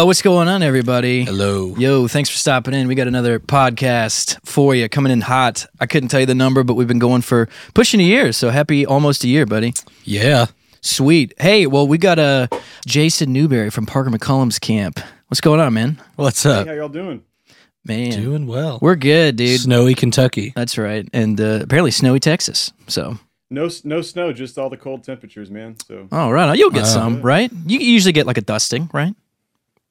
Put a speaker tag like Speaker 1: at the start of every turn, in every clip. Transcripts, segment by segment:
Speaker 1: Oh, what's going on, everybody?
Speaker 2: Hello.
Speaker 1: Yo, thanks for stopping in. We got another podcast for you coming in hot. I couldn't tell you the number, but we've been going for pushing a year. So happy almost a year, buddy.
Speaker 2: Yeah.
Speaker 1: Sweet. Hey, well, we got a uh, Jason Newberry from Parker McCollum's camp. What's going on, man?
Speaker 2: What's
Speaker 3: Hey,
Speaker 2: up?
Speaker 3: how y'all doing?
Speaker 1: Man,
Speaker 2: Doing well.
Speaker 1: we're good, dude.
Speaker 2: Snowy Kentucky.
Speaker 1: That's right. And uh, apparently snowy Texas. So,
Speaker 3: No, no snow, just all the cold temperatures, man. So
Speaker 1: oh, right. on. You'll get
Speaker 2: Wow.
Speaker 1: some, right? You usually get like a dusting, right?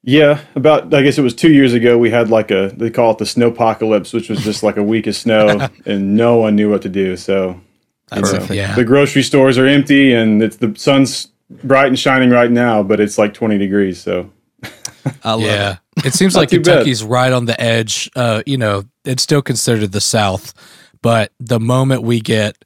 Speaker 3: Yeah, about I guess it was two years ago. We had like a they call it the snow apocalypse, which was just like a week of snow, and no one knew what to do. So you know,
Speaker 2: yeah.
Speaker 3: the grocery stores are empty, and it's the sun's bright and shining right now, but it's like twenty degrees. So
Speaker 1: I love
Speaker 2: yeah. It seems like
Speaker 3: too bad.
Speaker 2: Kentucky's right on the edge. Uh, you know, it's still considered the South, but the moment we get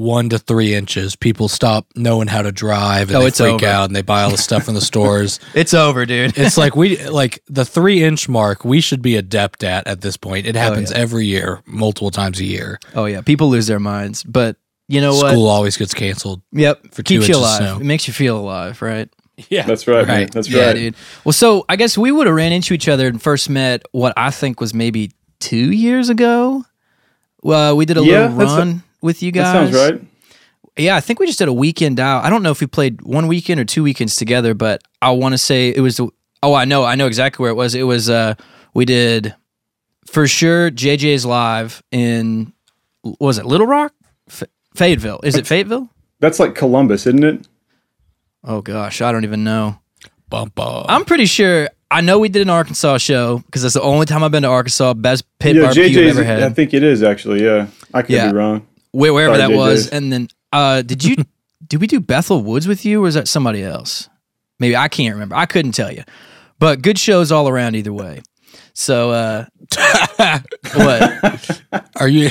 Speaker 2: one to three inches, people stop knowing how to drive and
Speaker 1: Oh,
Speaker 2: they
Speaker 1: it's
Speaker 2: freak
Speaker 1: over.
Speaker 2: out and they buy all the stuff from the stores.
Speaker 1: It's over, dude.
Speaker 2: It's like we like the three inch mark. We should be adept at at this point. It oh, happens
Speaker 1: yeah.
Speaker 2: every year, multiple times a year.
Speaker 1: oh, yeah. People lose their minds. But you know what?
Speaker 2: School always gets canceled.
Speaker 1: Yep.
Speaker 2: for two
Speaker 1: Keeps you alive.
Speaker 2: snow.
Speaker 1: It makes you feel alive, right?
Speaker 2: Yeah,
Speaker 3: that's right, man.
Speaker 2: Right.
Speaker 3: That's
Speaker 1: Yeah,
Speaker 3: right.
Speaker 1: dude. Well, so I guess we would have ran into each other and first met what I think was maybe two years ago. Well, we did a
Speaker 3: Yeah,
Speaker 1: little
Speaker 3: that's a-
Speaker 1: run with you guys.
Speaker 3: That
Speaker 1: guys.
Speaker 3: sounds right.
Speaker 1: Yeah, I think we just did a weekend out. I don't know if we played one weekend or two weekends together, but I want to say it was. The, oh, I know, I know exactly where it was. It was. uh We did for sure. JJ's live in. Was it Little Rock? F- Fayetteville. Is it Fayetteville?
Speaker 3: That's like Columbus, isn't it?
Speaker 1: Oh gosh, I don't even know.
Speaker 2: bump up.
Speaker 1: I'm pretty sure. I know we did an Arkansas show because that's the only time I've been to Arkansas. Best pit
Speaker 3: yeah,
Speaker 1: barbecue
Speaker 3: JJ's.
Speaker 1: I've ever had.
Speaker 3: I think it is actually. Yeah, I could
Speaker 1: Yeah.
Speaker 3: be wrong.
Speaker 1: Where, wherever
Speaker 3: Sorry,
Speaker 1: that was. And then, uh, did you did we do Bethel Woods with you, or was that somebody else? Maybe I can't remember. I couldn't tell you. But good shows all around either way. So, uh, what?
Speaker 2: Are you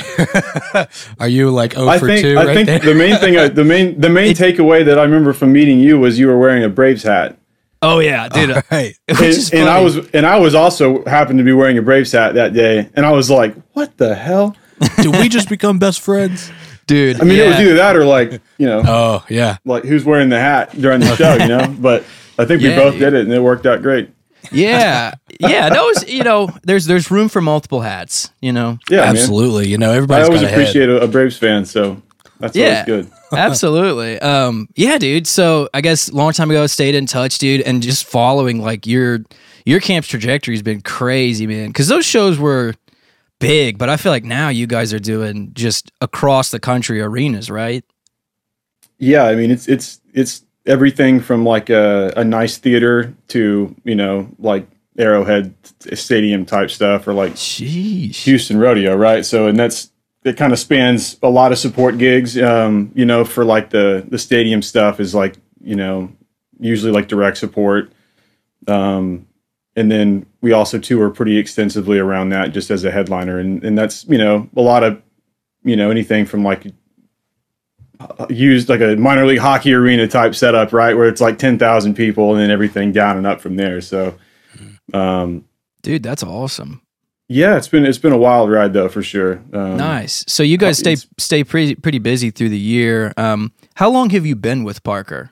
Speaker 2: are you like oh for
Speaker 3: think
Speaker 2: two
Speaker 3: I
Speaker 2: right
Speaker 3: think
Speaker 2: there?
Speaker 3: the main thing I, the main the main takeaway that I remember from meeting you was you were wearing a Braves hat.
Speaker 1: Oh yeah, dude.
Speaker 2: right.
Speaker 3: And, and I was and I was also happened to be wearing a Braves hat that day, and I was like, "What the hell?"
Speaker 2: Did we just become best friends?
Speaker 1: dude.
Speaker 3: I mean, it was either that or like you know,
Speaker 2: Oh yeah.
Speaker 3: like who's wearing the hat during the show, you know. But I think we
Speaker 1: Yeah,
Speaker 3: both did it, and it worked out great.
Speaker 1: yeah, yeah. No, it's, you know, there's there's room for multiple hats. You know,
Speaker 3: Yeah, man.
Speaker 2: Absolutely. You know,
Speaker 3: I
Speaker 2: everybody's
Speaker 3: always
Speaker 2: got a head.
Speaker 3: appreciate a, a Braves fan, so that's
Speaker 1: Yeah.
Speaker 3: always good.
Speaker 1: absolutely. Um, yeah, dude. So I guess long time ago, stayed in touch, dude, and just following like your your camp's trajectory has been crazy, man. Because those shows were big, but I feel like now you guys are doing just across the country arenas, right?
Speaker 3: Yeah, I mean, it's it's it's everything from like a, a nice theater to you know like Arrowhead Stadium type stuff, or like
Speaker 1: Sheesh.
Speaker 3: Houston rodeo, right? So, and that's it. Kind of spans a lot of support gigs. Um, you know, for like the the stadium stuff is like you know usually like direct support. Um, and then we also tour pretty extensively around that just as a headliner, and and that's you know a lot of you know anything from like uh, used like a minor league hockey arena type setup, right, where it's like ten thousand people and then everything down and up from there. So. Um,
Speaker 1: Dude, that's awesome.
Speaker 3: yeah, it's been it's been a wild ride though for sure. Um,
Speaker 1: Nice. So you guys stay stay pretty pretty busy through the year. Um, how long have you been with Parker?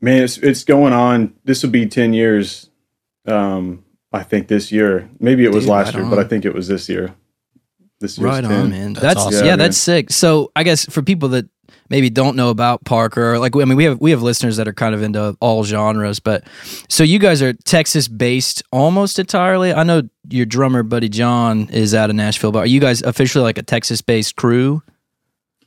Speaker 3: Man, it's it's going on. This will be ten years. Um, I think this year. Maybe it was
Speaker 1: Dude,
Speaker 3: last
Speaker 1: right
Speaker 3: year,
Speaker 1: on.
Speaker 3: but I think it was this year. This year's
Speaker 1: Right
Speaker 3: 10.
Speaker 1: on, man.
Speaker 2: That's
Speaker 1: That's,
Speaker 2: awesome.
Speaker 1: yeah,
Speaker 3: Yeah,
Speaker 1: that's sick. So I guess for people that maybe don't know about Parker, like I mean, we have we have listeners that are kind of into all genres, but so you guys are Texas based almost entirely. I know your drummer buddy John is out of Nashville, but are you guys officially like a Texas based crew?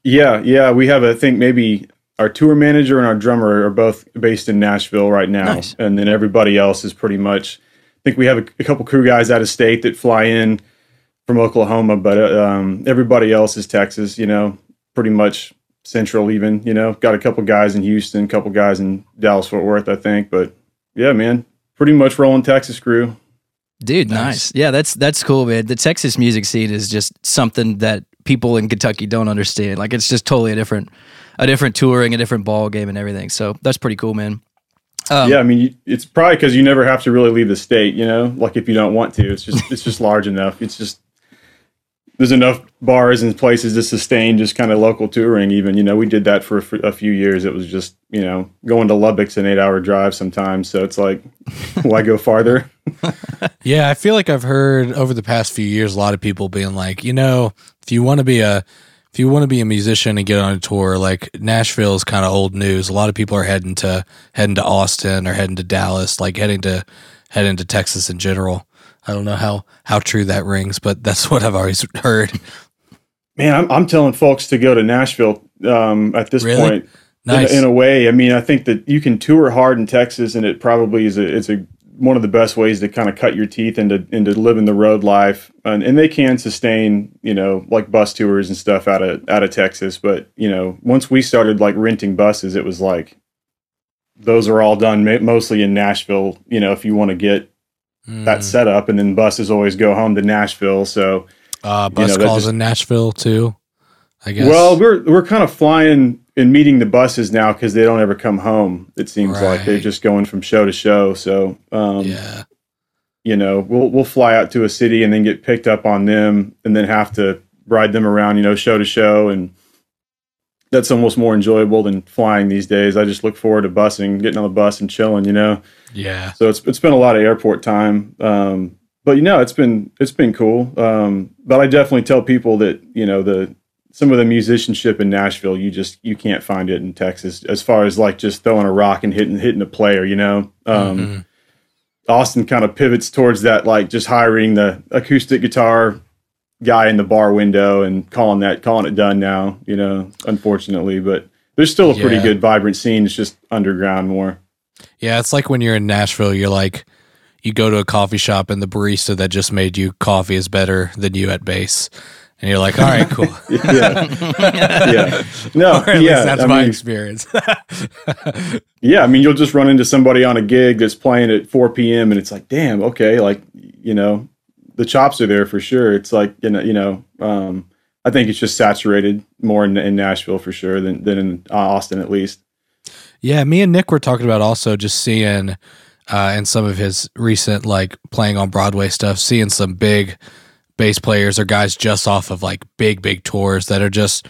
Speaker 3: Yeah, yeah. We have I think maybe our tour manager and our drummer are both based in Nashville right now,
Speaker 1: Nice.
Speaker 3: and then everybody else is pretty much. I think we have a, a couple crew guys out of state that fly in from Oklahoma, but um, everybody else is Texas. You know, pretty much central. Even you know, got a couple guys in Houston, a couple guys in Dallas Fort Worth, I think. But yeah, man, pretty much rolling Texas crew.
Speaker 1: Dude, nice.
Speaker 2: Nice.
Speaker 1: Yeah, that's that's cool, man. The Texas music scene is just something that people in Kentucky don't understand. Like it's just totally a different a different touring, a different ball game and everything. So that's pretty cool, man. Um,
Speaker 3: yeah, I mean, it's probably because you never have to really leave the state. You know, like if you don't want to, it's just it's just large enough. It's just there's enough bars and places to sustain just kind of local touring. Even you know, we did that for a few years. It was just you know going to Lubbock's an eight hour drive sometimes. So it's like, why go farther?
Speaker 2: Yeah, I feel like I've heard over the past few years a lot of people being like, you know, if you want to be a if you want to be a musician and get on a tour, like Nashville is kind of old news. A lot of people are heading to heading to Austin or heading to Dallas, like heading to heading to Texas in general. I don't know how how true that rings, but that's what I've always heard.
Speaker 3: Man, I'm, I'm telling folks to go to Nashville um, at this
Speaker 2: Really?
Speaker 3: point.
Speaker 2: Nice.
Speaker 3: In, in a way, I mean, I think that you can tour hard in Texas, and it probably is a it's a one of the best ways to kind of cut your teeth into into living the road life, and, and they can sustain you know like bus tours and stuff out of out of Texas. But you know, once we started like renting buses, it was like those are all done ma- mostly in Nashville. You know, if you want to get that
Speaker 2: Mm.
Speaker 3: setup, and then buses always go home to Nashville, so.
Speaker 2: uh, bus
Speaker 3: know,
Speaker 2: calls
Speaker 3: just-
Speaker 2: in Nashville too. I guess.
Speaker 3: Well, we're we're kind of flying and meeting the buses now because they don't ever come home. It seems like they're just going from show to show. So, um,
Speaker 2: yeah,
Speaker 3: you know, we'll we'll fly out to a city and then get picked up on them, and then have to ride them around, you know, show to show, and that's almost more enjoyable than flying these days. I just look forward to busing, getting on the bus and chilling, you know.
Speaker 2: yeah,
Speaker 3: So it's it's been a lot of airport time. Um, but you know, it's been it's been cool. Um, but I definitely tell people that you know the some of the musicianship in Nashville, you just you can't find it in Texas. As far as like just throwing a rock and hitting hitting a player, you know. Um,
Speaker 2: Mhm.
Speaker 3: Austin kind of pivots towards that, like just hiring the acoustic guitar guy in the bar window and calling that calling it done now. You know, unfortunately, but there's still a pretty good vibrant scene. It's just underground more.
Speaker 2: yeah. It's like when you're in Nashville, you're like, you go to a coffee shop and the barista that just made you coffee is better than you at bass, and you're like, all right, cool.
Speaker 3: yeah, yeah. No,
Speaker 2: or at
Speaker 3: yeah.
Speaker 2: least that's
Speaker 3: I
Speaker 2: my
Speaker 3: mean,
Speaker 2: experience.
Speaker 3: yeah, I mean, you'll just run into somebody on a gig that's playing at 4 p.m. and it's like, damn, okay, like you know, the chops are there for sure. It's like you know, you know, um, I think it's just saturated more in, in Nashville for sure than than in Austin at least.
Speaker 2: Yeah, me and Nick were talking about also just seeing uh in some of his recent like playing on Broadway stuff, seeing some big bass players or guys just off of like big, big tours that are just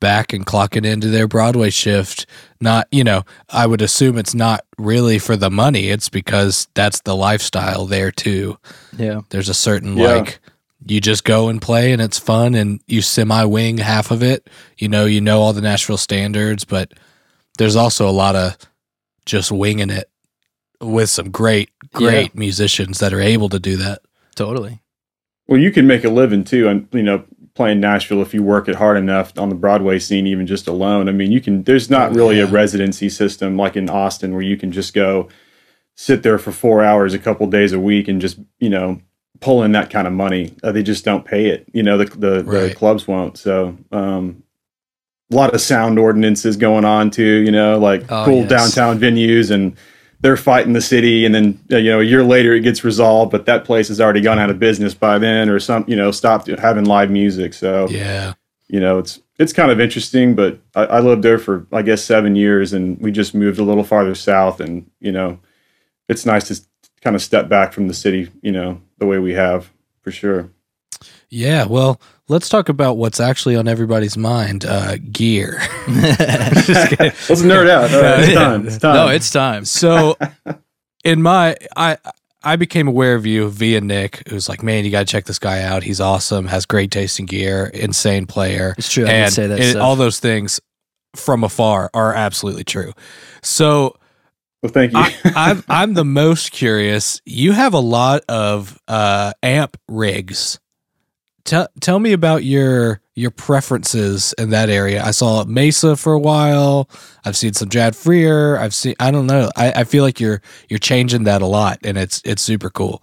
Speaker 2: back and clocking into their Broadway shift. Not, you know, I would assume it's not really for the money. It's because that's the lifestyle there too.
Speaker 1: Yeah.
Speaker 2: There's a certain
Speaker 3: Yeah.
Speaker 2: like you just go and play and it's fun and you semi wing half of it. You know, you know all the Nashville standards, but there's also a lot of just winging it with some great, great musicians that are able to do that.
Speaker 1: Totally.
Speaker 3: Well, you can make a living too, and you know, playing Nashville if you work it hard enough on the Broadway scene, even just alone. I mean, you can. There's not
Speaker 2: Oh,
Speaker 3: really a residency system like in Austin where you can just go sit there for four hours a couple days a week and just you know pull in that kind of money. Uh, they just don't pay it. You know, the the, the clubs won't. So. um a lot of sound ordinances going on too, you know, like
Speaker 1: Oh,
Speaker 3: cool
Speaker 1: yes.
Speaker 3: downtown venues and they're fighting the city and then uh, you know a year later it gets resolved but that place has already gone out of business by then or some you know stopped having live music so
Speaker 2: Yeah.
Speaker 3: you know it's it's kind of interesting but I, I lived there for i guess seven years and we just moved a little farther south and you know it's nice to kind of step back from the city you know the way we have for sure
Speaker 2: Yeah. Well, let's talk about what's actually on everybody's mind uh, gear.
Speaker 3: let's nerd out All right, it's time it's time
Speaker 1: No, it's time.
Speaker 2: So, in my, I, I became aware of you via Nick, who's like, man, you got to check this guy out. He's awesome, has great taste in gear, insane player.
Speaker 1: It's true. I did
Speaker 2: and
Speaker 1: say that
Speaker 2: it-
Speaker 1: stuff.
Speaker 2: all those things from afar are absolutely true. So,
Speaker 3: well thank you
Speaker 2: I, I'm I'm the most curious. You have a lot of uh, amp rigs. Tell tell me about your your preferences in that area. I saw Mesa for a while. I've seen some Jad Freer. I've seen I don't know. I, I feel like you're you're changing that a lot, and it's it's super cool.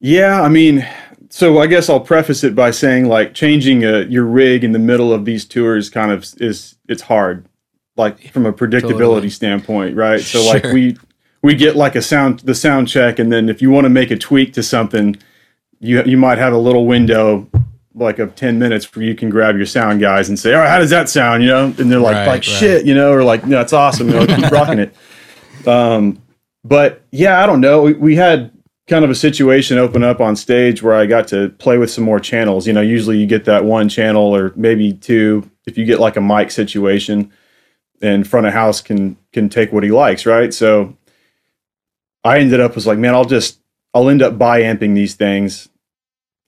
Speaker 3: Yeah, I mean, so I guess I'll preface it by saying like changing uh, your rig in the middle of these tours kind of is it's hard, like from a predictability
Speaker 2: Totally.
Speaker 3: standpoint, right? So like we we get like a sound the sound check, and then if you want to make a tweak to something, you you might have a little window like of 10 minutes where you can grab your sound guys and say all right how does that sound you know and they're like
Speaker 2: Right,
Speaker 3: like
Speaker 2: right.
Speaker 3: shit you know or like no it's awesome you know keep rocking it um but yeah i don't know we, we had kind of a situation open up on stage where I got to play with some more channels. You know, usually you get that one channel or maybe two if you get like a mic situation and front of house can can take what he likes, right? So I ended up was like, man, I'll just I'll end up buy amping these things.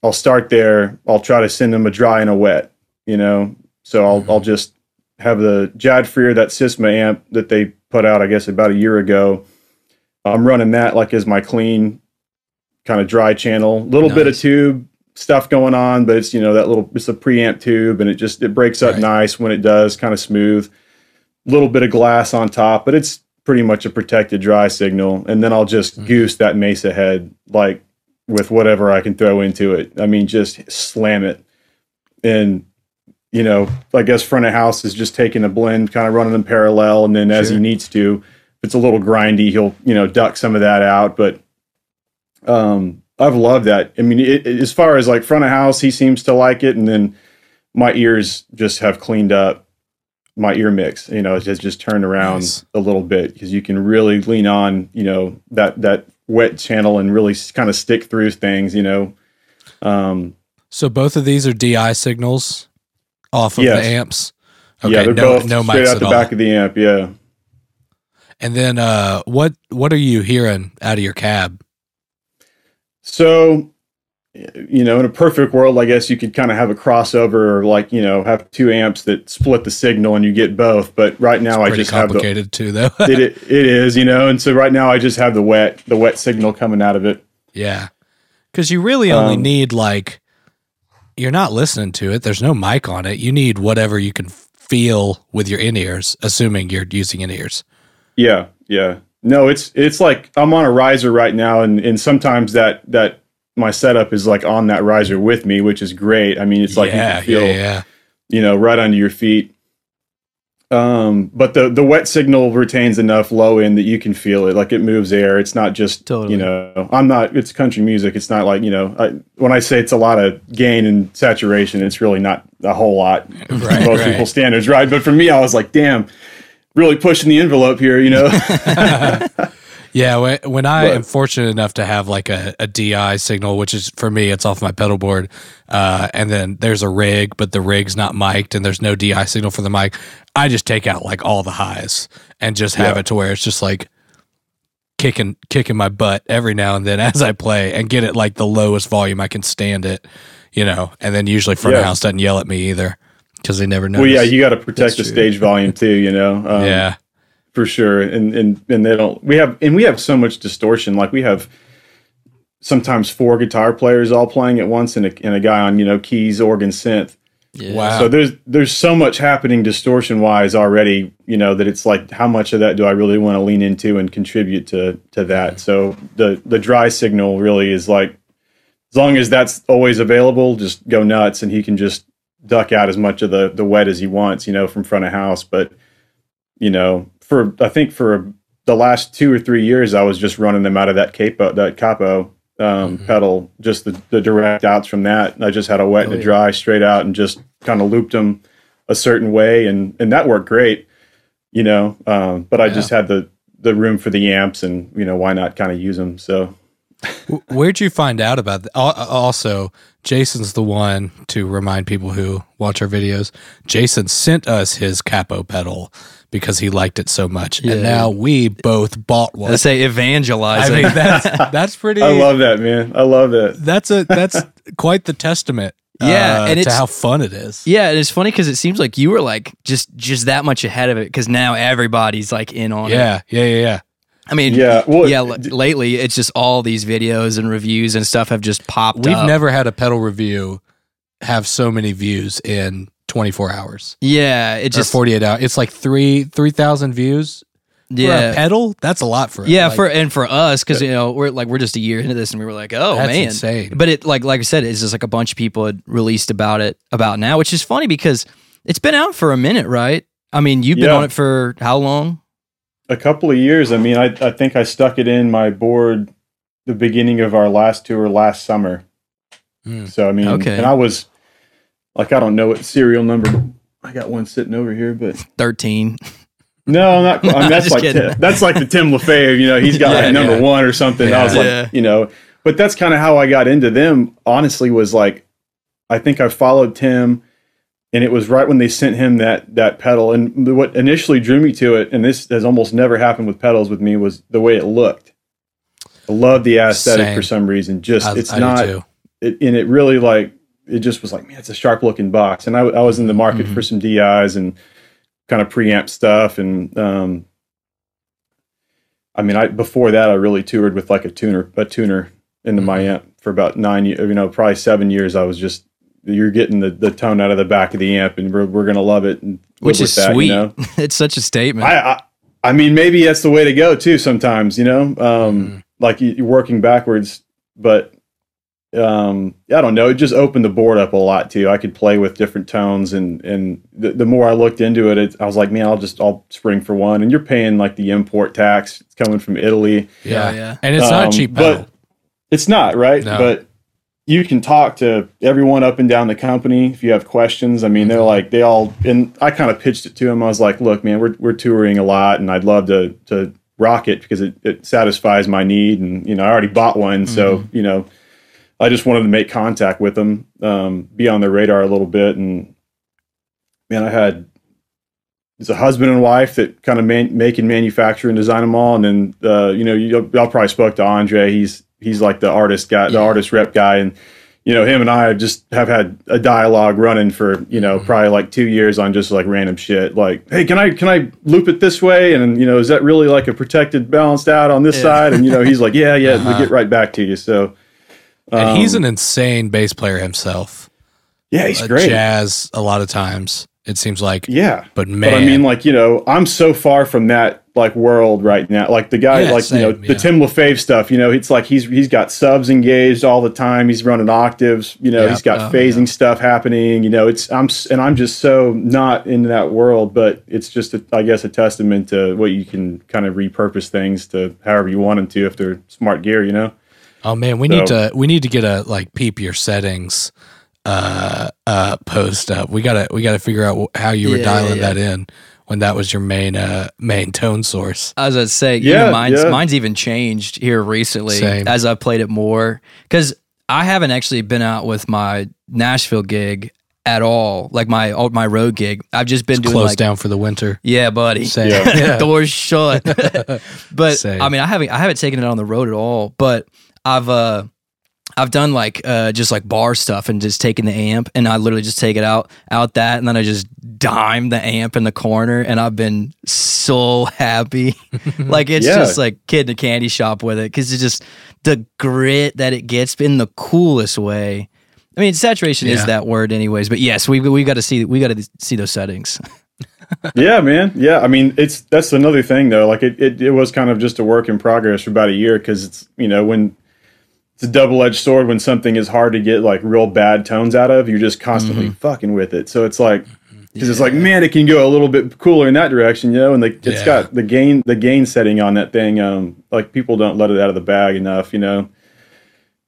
Speaker 3: I'll start there. I'll try to send them a dry and a wet, you know. So I'll mm-hmm. I'll just have the Jad Freer that Sisma amp that they put out, I guess, about a year ago. I'm running that like as my clean kind of dry channel. Little nice. bit of tube stuff going on, but it's you know that little it's a preamp tube and it just it breaks up right. nice when it does, kind of smooth. Little bit of glass on top, but it's pretty much a protected dry signal. And then I'll just mm-hmm. goose that Mesa head like with whatever I can throw into it. I mean, just slam it. And you know, I guess front of house is just taking a blend, kind of running them parallel, and then as he needs to, if it's a little grindy, he'll you know duck some of that out. But um, I've loved that. I mean, it, it, as far as like front of house, he seems to like it, and then my ears just have cleaned up my ear mix. You know, it has just turned around nice. a little bit because you can really lean on you know that that wet channel and really kind of stick through things. You know. Um,
Speaker 2: so both of these are DI signals off of yes. the amps.
Speaker 3: Okay, yeah, they're no, both no straight out the back of the amp. Yeah.
Speaker 2: And then, uh, what what are you hearing out of your cab?
Speaker 3: So, you know, in a perfect world, I guess you could kind of have a crossover, or like you know, have two amps that split the signal, and you get both. But right now, I just
Speaker 2: have
Speaker 3: the
Speaker 2: complicated too, though.
Speaker 3: it, it is, you know, and so right now I just have the wet the wet signal coming out of it.
Speaker 2: Yeah, because you really only um, need like you're not listening to it. There's no mic on it. You need whatever you can feel with your in ears, assuming you're using in ears.
Speaker 3: Yeah, yeah. No, it's it's like I'm on a riser right now, and and sometimes that that my setup is like on that riser with me, which is great. I mean, it's like yeah, you can feel, yeah, yeah. you know, right under your feet. Um, but the the wet signal retains enough low end that you can feel it, like it moves air. It's not just totally. you know, I'm not. It's country music. It's not like you know, I, when I say it's a lot of gain and saturation, it's really not a whole lot right, most right. people's standards, right? But for me, I was like, damn, really pushing the envelope here, you know.
Speaker 2: Yeah, when, when I but, am fortunate enough to have like a, a, DI signal, which is for me, it's off my pedal board, uh, and then there's a rig, but the rig's not mic'd, and there's no DI signal for the mic. I just take out like all the highs and just have yeah. it to where it's just like kicking kicking my butt every now and then as I play, and get it like the lowest volume I can stand it, you know. And then usually front yeah. of house doesn't yell at me either because they never know.
Speaker 3: Well, yeah, you got to protect the stage volume too, you know.
Speaker 2: Um, yeah
Speaker 3: for sure. And and and they don't. We have and we have so much distortion. Like we have sometimes four guitar players all playing at once, and a, and a guy on you know keys, organ, synth. Yeah. Wow. So there's there's so much happening distortion wise already, you know, that it's like how much of that do I really want to lean into and contribute to to that. So the the dry signal really is like as long as that's always available, just go nuts and he can just duck out as much of the the wet as he wants, you know, from front of house. But you know, for I think for the last two or three years, I was just running them out of that capo that capo um, mm-hmm. pedal, just the, the direct outs from that. I just had a wet oh, and a yeah. dry straight out, and just kind of looped them a certain way, and and that worked great, you know. Um, but I yeah. just had the the room for the amps, and you know why not kind of use them. So,
Speaker 2: where'd you find out about that? Also, Jason's the one to remind people who watch our videos. Jason sent us his capo pedal because he liked it so much, yeah. and now we both bought one.
Speaker 1: I say evangelizing.
Speaker 2: I mean, that's that's pretty.
Speaker 3: I love that, man. I love it.
Speaker 2: That's a that's quite the testament. Yeah, uh, and it's how fun it is.
Speaker 1: Yeah, and it's funny because it seems like you were like just just that much ahead of it because now everybody's like in on
Speaker 2: yeah, it. Yeah, yeah, yeah.
Speaker 1: I mean, yeah, well, yeah. L- lately, it's just all these videos and reviews and stuff have just popped.
Speaker 2: We've
Speaker 1: up.
Speaker 2: never had a pedal review have so many views in 24 hours.
Speaker 1: Yeah, it just
Speaker 2: 48 hours. It's like three 3,000 views. Yeah, for a pedal. That's a lot for
Speaker 1: yeah like, for and for us because you know we're like we're just a year into this and we were like oh man
Speaker 2: insane.
Speaker 1: But it like like I said it's just like a bunch of people had released about it about now, which is funny because it's been out for a minute, right? I mean, you've been yeah. on it for how long?
Speaker 3: A couple of years. I mean, I I think I stuck it in my board the beginning of our last tour last summer. Mm. So I mean, okay. and I was like I don't know what serial number. I got one sitting over here, but
Speaker 1: thirteen.
Speaker 3: No, not. I mean, that's like Tim, that's like the Tim Lefebvre. You know, he's got yeah, like number yeah. one or something. Yeah, I was like, you know, but that's kind of how I got into them. Honestly, was like I think I followed Tim, and it was right when they sent him that that pedal. And what initially drew me to it, and this has almost never happened with pedals with me, was the way it looked. I love the aesthetic
Speaker 2: Same.
Speaker 3: for some reason. Just
Speaker 2: I,
Speaker 3: it's
Speaker 2: I
Speaker 3: not,
Speaker 2: too.
Speaker 3: it, and it really like it just was like man, it's a sharp looking box. And I, I was in the market
Speaker 2: Mhm.
Speaker 3: for some DIs and kind of preamp stuff, and um, I mean, I before that I really toured with like a tuner, a tuner into my
Speaker 2: Mhm.
Speaker 3: amp for about nine, years, you know, probably seven years. I was just you're getting the, the tone out of the back of the amp, and we're we're gonna love it,
Speaker 1: Which is
Speaker 3: that, you
Speaker 1: sweet.
Speaker 3: know?
Speaker 1: it's such a statement.
Speaker 3: I, I I mean, maybe that's the way to go too. Sometimes, you know, um,
Speaker 2: Mhm.
Speaker 3: like you- you're working backwards, but um, I don't know. It just opened the board up a lot too. I could play with different tones, and and the, the more I looked into it, it, I was like, man, I'll just I'll spring for one. And you're paying like the import tax. It's coming from Italy.
Speaker 2: Yeah.
Speaker 1: yeah.
Speaker 2: And it's not
Speaker 3: Um,
Speaker 2: a cheap
Speaker 3: but- It's not right,
Speaker 2: No.
Speaker 3: but you can talk to everyone up and down the company if you have questions. I mean, they're
Speaker 2: Mhm.
Speaker 3: like they all. And I kind of pitched it to them. I was like, look, man, we're we're touring a lot, and I'd love to to rock it because it, it satisfies my need, and you know, I already bought one, so you know, I just wanted to make contact with them, um, be on their radar a little bit, and man, I had. It's a husband and wife that kind of man, make and manufacture and design them all, and then uh, you know, you, y'all probably spoke to Andre. He's he's like the artist guy, the artist rep guy, and you know, him and I just have had a dialogue running for you know
Speaker 2: Mhm.
Speaker 3: probably like two years on just like random shit. Like, hey, can I can I loop it this way? And you know, is that really like a protected, balanced out on this
Speaker 1: Yeah.
Speaker 3: side? And you know, he's like, yeah, yeah,
Speaker 2: Uh-huh.
Speaker 3: we'll get right back to you. So,
Speaker 2: and he's
Speaker 3: um,
Speaker 2: an insane bass player himself.
Speaker 3: yeah, he's
Speaker 2: Uh,
Speaker 3: great.
Speaker 2: Jazz a lot of times. It seems like,
Speaker 3: Yeah,
Speaker 2: but man,
Speaker 3: but I mean, like you know, I'm so far from that like world right now. Like the guy,
Speaker 2: Yeah,
Speaker 3: like you know,
Speaker 2: same,
Speaker 3: the. Tim Lefebvre stuff. You know, it's like he's he's got subs engaged all the time. He's running octaves. You know,
Speaker 2: Yeah.
Speaker 3: he's got
Speaker 1: Oh,
Speaker 3: phasing stuff happening. You know, it's I'm and I'm just so not into that world. But it's just, a, I guess, a testament to what you can kind of repurpose things to however you want them to if they're smart gear. You know.
Speaker 2: Oh man, we need to we need to get a like peep your settings uh uh post up. We gotta we gotta figure out how you were
Speaker 1: Yeah,
Speaker 2: dialing
Speaker 1: yeah,
Speaker 2: that in when that was your main uh main tone source.
Speaker 1: I was gonna say, you
Speaker 3: Yeah,
Speaker 1: know, mine's
Speaker 3: yeah.
Speaker 1: mine's even changed here recently
Speaker 2: Same.
Speaker 1: as I played it more because I haven't actually been out with my Nashville gig at all, like my my road gig. I've just been doing
Speaker 2: Closed
Speaker 1: like,
Speaker 2: down for the winter.
Speaker 1: yeah, buddy,
Speaker 2: Same.
Speaker 3: Yeah.
Speaker 2: Yeah.
Speaker 1: doors shut. but
Speaker 2: Same.
Speaker 1: I mean, I haven't I haven't taken it on the road at all. But I've uh I've done like uh just like bar stuff and just taking the amp and I literally just take it out out that and then I just dime the amp in the corner and I've been so happy. like it's
Speaker 3: Yeah.
Speaker 1: just like kid in a candy shop with it because it's just the grit that it gets in the coolest way. I mean, saturation
Speaker 2: Yeah.
Speaker 1: is that word, anyways. But yes, we we got to see we got to see those settings.
Speaker 3: yeah, man. Yeah, I mean, it's that's another thing though. Like it, it, it was kind of just a work in progress for about a year because it's you know when it's a double edged sword when something is hard to get like real bad tones out of, you're just constantly fucking with it. So it's like because it's like man, it can go a little bit cooler in that direction, you know. And the, it's
Speaker 2: Yeah.
Speaker 3: got the gain the gain setting on that thing. Um, like people don't let it out of the bag enough, you know.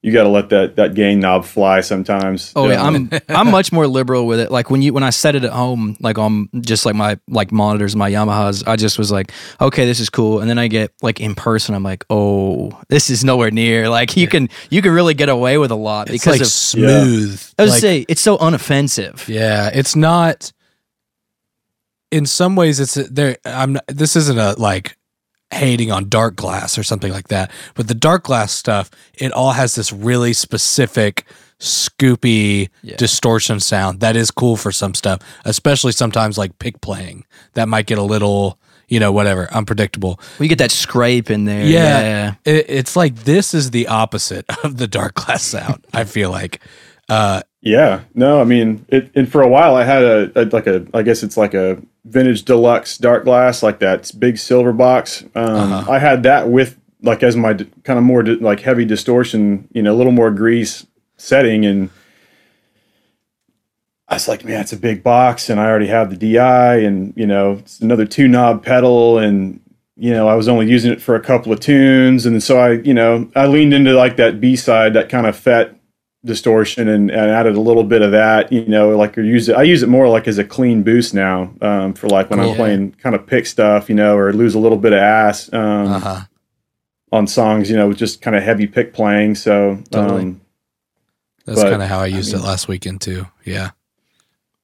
Speaker 3: You got to let that that gain knob fly sometimes.
Speaker 1: Oh yeah,
Speaker 3: Um,
Speaker 1: I'm I'm much more liberal with it. Like when you when I set it at home, like on just like my like monitors, my Yamahas, I just was like, okay, this is cool. And then I get like in person, I'm like, oh, this is nowhere near. Like you can you can really get away with a lot
Speaker 2: It's
Speaker 1: because
Speaker 2: like
Speaker 1: of.
Speaker 2: smooth.
Speaker 1: I was
Speaker 2: like,
Speaker 1: say it's so unoffensive.
Speaker 2: Yeah, it's not. In some ways, it's there. I'm. Not, this isn't a like hating on Darkglass or something like that. But the Darkglass stuff, it all has this really specific scoopy
Speaker 1: Yeah.
Speaker 2: distortion sound that is cool for some stuff, especially sometimes like pick playing. That might get a little, you know, whatever, unpredictable.
Speaker 1: We get that scrape in there.
Speaker 2: Yeah.
Speaker 1: Yeah,
Speaker 2: It, it's like this is the opposite of the Darkglass sound. I feel like. Uh,
Speaker 3: Yeah, no, I mean, it, and for a while I had a, a like a, I guess it's like a vintage deluxe Darkglass, like that big silver box. Um,
Speaker 2: Uh-huh.
Speaker 3: I had that with like as my d- kind of more di- like heavy distortion, you know, a little more grease setting, and I was like, man, it's a big box, and I already have the DI, and you know, it's another two knob pedal, and you know, I was only using it for a couple of tunes, and so I, you know, I leaned into like that B side, that kind of fet distortion and, and added a little bit of that you know like you use it i use it more like as a clean boost now um, for like when
Speaker 2: Cool.
Speaker 3: i'm playing kind of pick stuff you know or lose a little bit of ass um,
Speaker 2: uh-huh.
Speaker 3: on songs, you know, with just kind of heavy pick playing. So
Speaker 1: Totally.
Speaker 3: um,
Speaker 2: That's kind of how I used
Speaker 3: mean-
Speaker 2: it last weekend too. Yeah.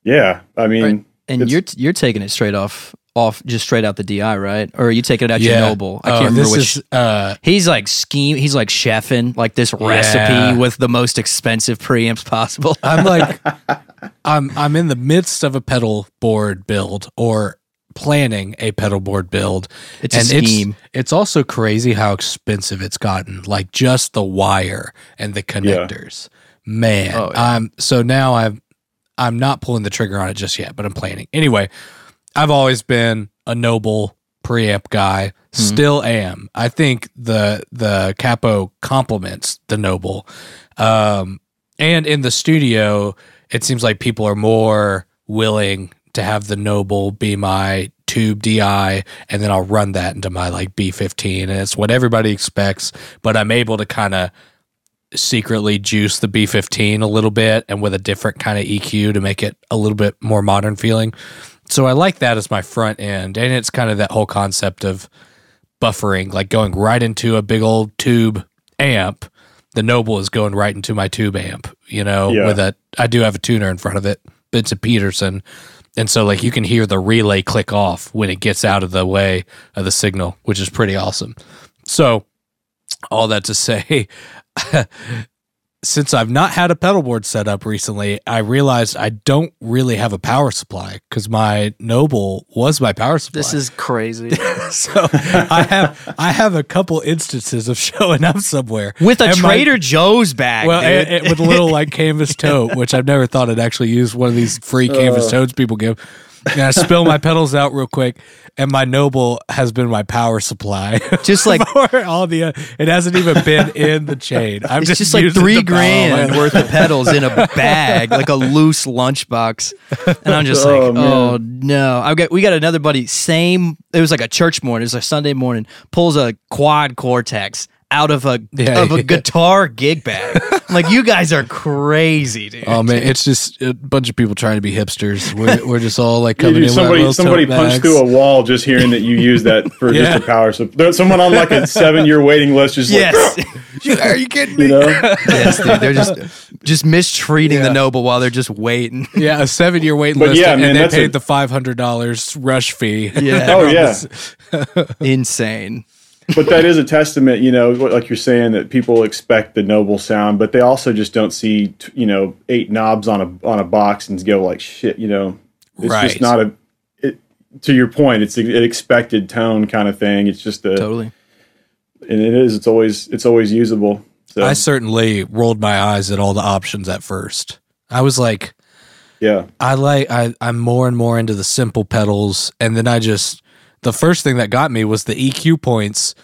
Speaker 3: yeah, I mean,
Speaker 1: Right. And you're you're taking it straight off off just straight out the DI, right? Or are you taking it out your noble? I
Speaker 2: Oh,
Speaker 1: can't remember
Speaker 2: this
Speaker 1: which.
Speaker 2: Is, uh,
Speaker 1: he's like scheme. He's like chefing like this
Speaker 2: Yeah.
Speaker 1: recipe with the most expensive preamps possible.
Speaker 2: I'm like, I'm I'm in the midst of a pedal board build or planning a pedal board build.
Speaker 1: It's a scheme.
Speaker 2: It's, it's also crazy how expensive it's gotten. Like just the wire and the connectors. Man,
Speaker 1: Oh, yeah.
Speaker 2: I'm so now I'm I'm not pulling the trigger on it just yet, but I'm planning. Anyway, I've always been a noble preamp guy.
Speaker 1: Hmm.
Speaker 2: Still am. I think the the capo complements the noble. Um and in the studio, it seems like people are more willing to have the noble be my tube DI and then I'll run that into my like B15 and it's what everybody expects, but I'm able to kind of secretly juice the B15 a little bit and with a different kind of EQ to make it a little bit more modern feeling. So I like that as my front end and it's kind of that whole concept of buffering like going right into a big old tube amp. The Noble is going right into my tube amp, you know,
Speaker 3: Yeah.
Speaker 2: with a I do have a tuner in front of it. but It's a Peterson. And so like you can hear the relay click off when it gets out of the way of the signal, which is pretty awesome. So all that to say since I've not had a pedal board set up recently, I realized I don't really have a power supply because my Noble was my power supply.
Speaker 1: This is crazy.
Speaker 2: so I have I have a couple instances of showing up somewhere
Speaker 1: With a
Speaker 2: And my-
Speaker 1: Trader Joe's bag,
Speaker 2: well,
Speaker 1: dude.
Speaker 2: and- and with a little like canvas tote, which I've never thought I'd actually use one of these free uh. canvas totes people give. And I spill my pedals out real quick, and my Noble has been my power supply.
Speaker 1: just like
Speaker 2: for all the, uh, it hasn't even been in the chain. I'm
Speaker 1: it's
Speaker 2: just,
Speaker 1: just like three grand worth of pedals in a bag, like a loose lunchbox. And I'm just
Speaker 3: Oh,
Speaker 1: like,
Speaker 3: man.
Speaker 1: oh no. I've got we got another buddy, same it was like a church morning, it was a Sunday morning, pulls a quad cortex out of a
Speaker 2: Yeah,
Speaker 1: of a
Speaker 2: yeah.
Speaker 1: guitar gig bag. Like, you guys are crazy, dude.
Speaker 2: Oh man, it's just a bunch of people trying to be hipsters. We're, we're just all like
Speaker 3: You
Speaker 2: coming
Speaker 3: do-
Speaker 2: in with our
Speaker 3: somebody
Speaker 2: little
Speaker 3: somebody punched
Speaker 2: bags.
Speaker 3: through a wall just hearing that you use that for
Speaker 2: Yeah.
Speaker 3: just a power. So there's someone on like a seven year waiting list, just
Speaker 1: yes.
Speaker 2: You- Are you kidding me?
Speaker 3: you know,
Speaker 1: yes, dude. They're just just mistreating
Speaker 2: Yeah.
Speaker 1: the noble while they're just waiting.
Speaker 2: Yeah, a seven year waiting
Speaker 3: But
Speaker 2: list,
Speaker 3: yeah,
Speaker 2: and
Speaker 3: man,
Speaker 2: they paid
Speaker 3: a-
Speaker 2: the five hundred dollars rush fee.
Speaker 1: Yeah.
Speaker 3: oh yeah.
Speaker 1: Insane.
Speaker 3: But that is a testament, you know, like you're saying that people expect the noble sound, but they also just don't see, you know, eight knobs on a on a box and go like shit, you know. It's
Speaker 2: Right.
Speaker 3: just not a. It, to your point, it's an expected tone kind of thing. It's just a,
Speaker 1: Totally.
Speaker 3: and it is. It's always it's always usable. So
Speaker 2: I certainly rolled my eyes at all the options at first. I was like,
Speaker 3: yeah,
Speaker 2: I like I I'm more and more into the simple pedals and then I just the first thing that got me was the EQ points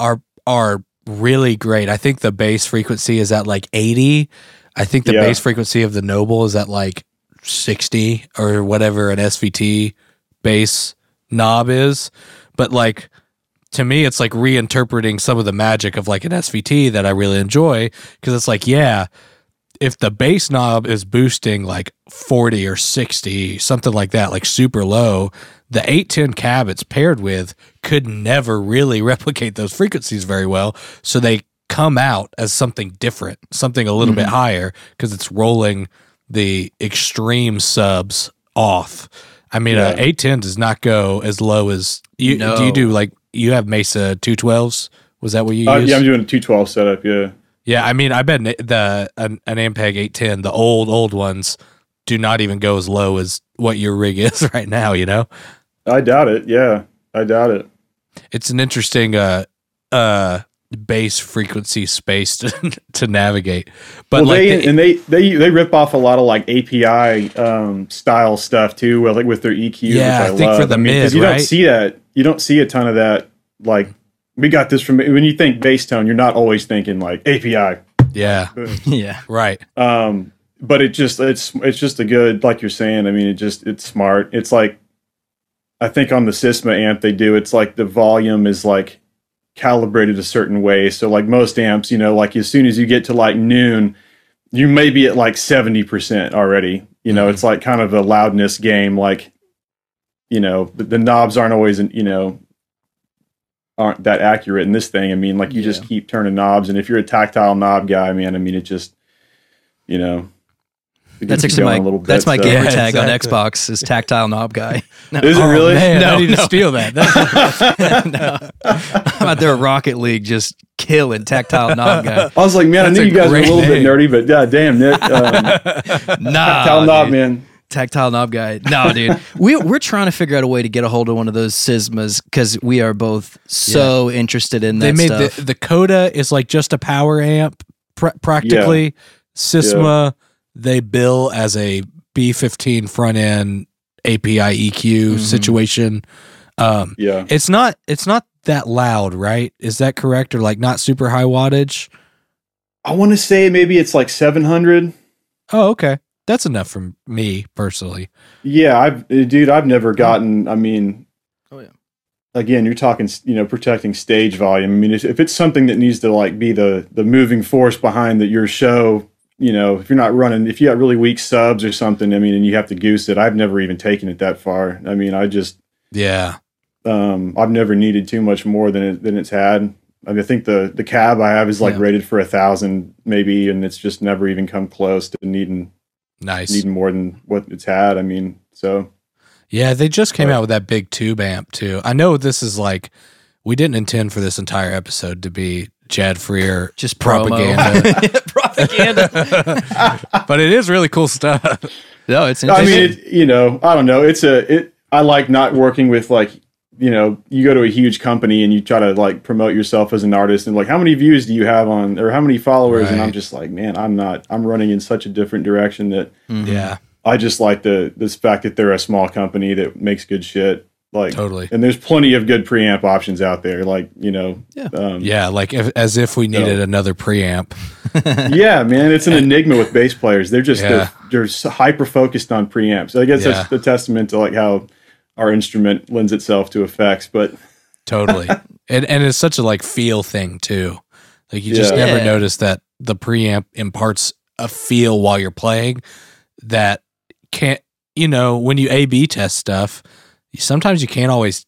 Speaker 2: are are really great. I think the bass frequency is at like 80. I think the
Speaker 3: Yeah.
Speaker 2: bass frequency of the Noble is at like 60 or whatever an SVT bass knob is. But like to me it's like reinterpreting some of the magic of like an SVT that I really enjoy because it's like yeah, if the bass knob is boosting like 40 or 60, something like that, like super low, the 810 cab it's paired with could never really replicate those frequencies very well. So they come out as something different, something a little bit higher because it's rolling the extreme subs off. I mean,
Speaker 3: Yeah.
Speaker 2: a 810 does not go as low as you
Speaker 1: No.
Speaker 2: do. You do like you have Mesa 212s. Was that what you
Speaker 3: uh,
Speaker 2: used?
Speaker 3: yeah. I'm doing a two twelve setup. Yeah,
Speaker 2: Yeah, I mean, I bet the an, an Ampeg 810, the old old ones, do not even go as low as what your rig is right now. You know,
Speaker 3: I doubt it. Yeah, I doubt it.
Speaker 2: it's an interesting uh uh bass frequency space to to navigate. But
Speaker 3: well,
Speaker 2: like,
Speaker 3: they
Speaker 2: the-
Speaker 3: and they they they rip off a lot of like API um, style stuff too, with, like with their EQ.
Speaker 2: Yeah,
Speaker 3: which I,
Speaker 2: I think
Speaker 3: love.
Speaker 2: for the
Speaker 3: I mean, 'cause
Speaker 2: mid,
Speaker 3: you
Speaker 2: right?
Speaker 3: don't see that. You don't see a ton of that. Like we got this from when you think bass tone, you're not always thinking like API.
Speaker 2: yeah,
Speaker 1: Yeah.
Speaker 2: right.
Speaker 3: Um, but it just it's it's just a good like you're saying. I mean, it just it's smart. It's like I think on the Sisma amp they do. It's like the volume is like calibrated a certain way. So like most amps, you know, like as soon as you get to like noon, you may be at like seventy percent already. You know,
Speaker 2: Mhm.
Speaker 3: it's like kind of a loudness game. Like, you know, the, the knobs aren't always, you know, aren't that accurate in this thing. I mean, like you just keep turning knobs, and if you're a tactile knob guy, man, I mean, it just, you know,
Speaker 1: That's actually my
Speaker 3: little bit,
Speaker 1: that's my
Speaker 3: so-
Speaker 1: gamer
Speaker 2: Yeah,
Speaker 1: tag on. Xbox is tactile knob guy. No,
Speaker 3: Is it
Speaker 2: Oh,
Speaker 3: really?
Speaker 2: Man,
Speaker 1: No,
Speaker 2: I need
Speaker 1: no.
Speaker 2: to steal that. That-
Speaker 1: I'm out there at Rocket League just killing tactile knob guy.
Speaker 3: I was like, man, I
Speaker 2: That's
Speaker 3: knew you guys were a
Speaker 2: great
Speaker 3: little bit nerdy, but yeah, damn, Nick, um,
Speaker 1: Nah,
Speaker 3: tactile knob,
Speaker 1: dude.
Speaker 3: man.
Speaker 1: tactile knob guy. No, dude. we we're trying to figure out a way to get a hold of one of those Sismas because we are both so interested in that
Speaker 2: they made
Speaker 1: stuff.
Speaker 2: the the Coda is like just a power amp pr- practically. Sisma they bill as a B15 front end API EQ
Speaker 1: Mhm.
Speaker 2: situation. Um,
Speaker 3: Yeah,
Speaker 2: it's not it's not that loud, right? Is that correct or like not super high wattage?
Speaker 3: I want to say maybe it's like 700.
Speaker 2: Oh, okay. That's enough for me personally.
Speaker 3: Yeah, I've uh, dude, I've never gotten. I mean,
Speaker 1: Oh, yeah.
Speaker 3: Again, you're talking, you know, protecting stage volume. I mean, if, if it's something that needs to like be the the moving force behind that your show, you know, if you're not running, if you got really weak subs or something, I mean, and you have to goose it. I've never even taken it that far. I mean, I just,
Speaker 2: Yeah.
Speaker 3: um, I've never needed too much more than it than it's had. I, mean, I think the the cab I have is like
Speaker 1: Yeah.
Speaker 3: rated for a thousand maybe, and it's just never even come close to needing
Speaker 2: Nice.
Speaker 3: needing more than what it's had. I mean, so
Speaker 2: Yeah, they just came
Speaker 3: But-
Speaker 2: out with that big tube amp too. I know this is like we didn't intend for this entire episode to be Jad Freer
Speaker 1: just
Speaker 2: propaganda.
Speaker 1: Propaganda.
Speaker 2: but it is really cool stuff.
Speaker 1: No, it's
Speaker 3: I mean, it, you know, I don't know. It's a it. I like not working with like, you know, you go to a huge company and you try to like promote yourself as an artist and like, how many views do you have on or how many followers? And I'm just like, man, I'm not. I'm running in such a different direction that
Speaker 1: Mhm.
Speaker 2: Yeah,
Speaker 3: I just like the this fact that they're a small company that makes good shit. Like,
Speaker 2: totally.
Speaker 3: and there's plenty of good preamp options out there. Like, you know,
Speaker 1: Yeah.
Speaker 3: um,
Speaker 2: Yeah, like if, as if we needed
Speaker 3: No.
Speaker 2: another preamp.
Speaker 3: yeah, man, it's an enigma with bass players. They're just
Speaker 2: Yeah.
Speaker 3: they're, they're hyper focused on preamps. I guess that's
Speaker 2: Yeah.
Speaker 3: the testament to like how our instrument lends itself to effects. But
Speaker 2: Totally. and and it's such a like feel thing too. Like you just
Speaker 3: Yeah.
Speaker 2: never
Speaker 1: Yeah.
Speaker 2: notice that the preamp imparts a feel while you're playing that can't you know, when you A B test stuff, sometimes you can't always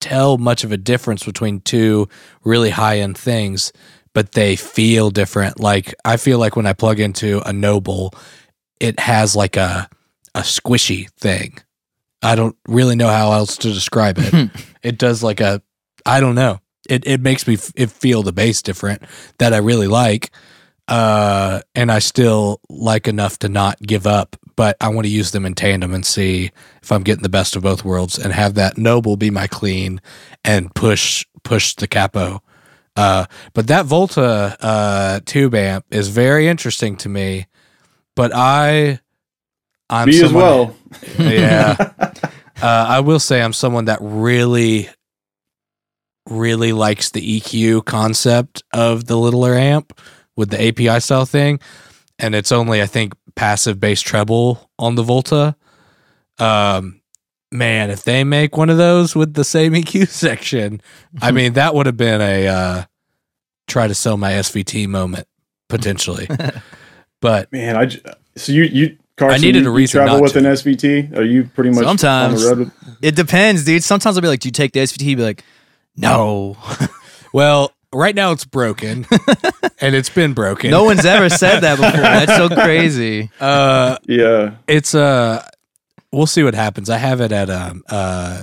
Speaker 2: tell much of a difference between two really high end things, but they feel different. Like I feel like when I plug into a noble, it has like a a squishy thing. I don't really know how else to describe it. it does like a I don't know. It it makes me f- it feel the bass different that I really like. Uh and I still like enough to not give up, but I want to use them in tandem and see if I'm getting the best of both worlds and have that noble be my clean and push push the capo. Uh but that Volta uh tube amp is very interesting to me. But I I'm
Speaker 3: me as well.
Speaker 2: yeah. Uh, I will say I'm someone that really, really likes the EQ concept of the littler amp with the API style thing. And it's only, I think, passive bass treble on the Volta. Um, man, if they make one of those with the same EQ section, I mean, that would have been a uh, try to sell my SVT moment potentially. but
Speaker 3: Man, I j- so you you Carson,
Speaker 2: needed
Speaker 3: you,
Speaker 2: a
Speaker 3: you
Speaker 2: reason
Speaker 3: travel
Speaker 2: not
Speaker 3: with
Speaker 2: to.
Speaker 3: an SVT. Are you pretty much
Speaker 1: Sometimes.
Speaker 3: on the road with?
Speaker 1: It depends, dude. Sometimes I'll be like, "Do you take the SVT?" Be like, "No."
Speaker 2: Well, right now it's broken, and it's been broken.
Speaker 1: no one's ever said that before. That's so crazy.
Speaker 2: uh,
Speaker 3: Yeah,
Speaker 2: it's uh, we'll see what happens. I have it at um uh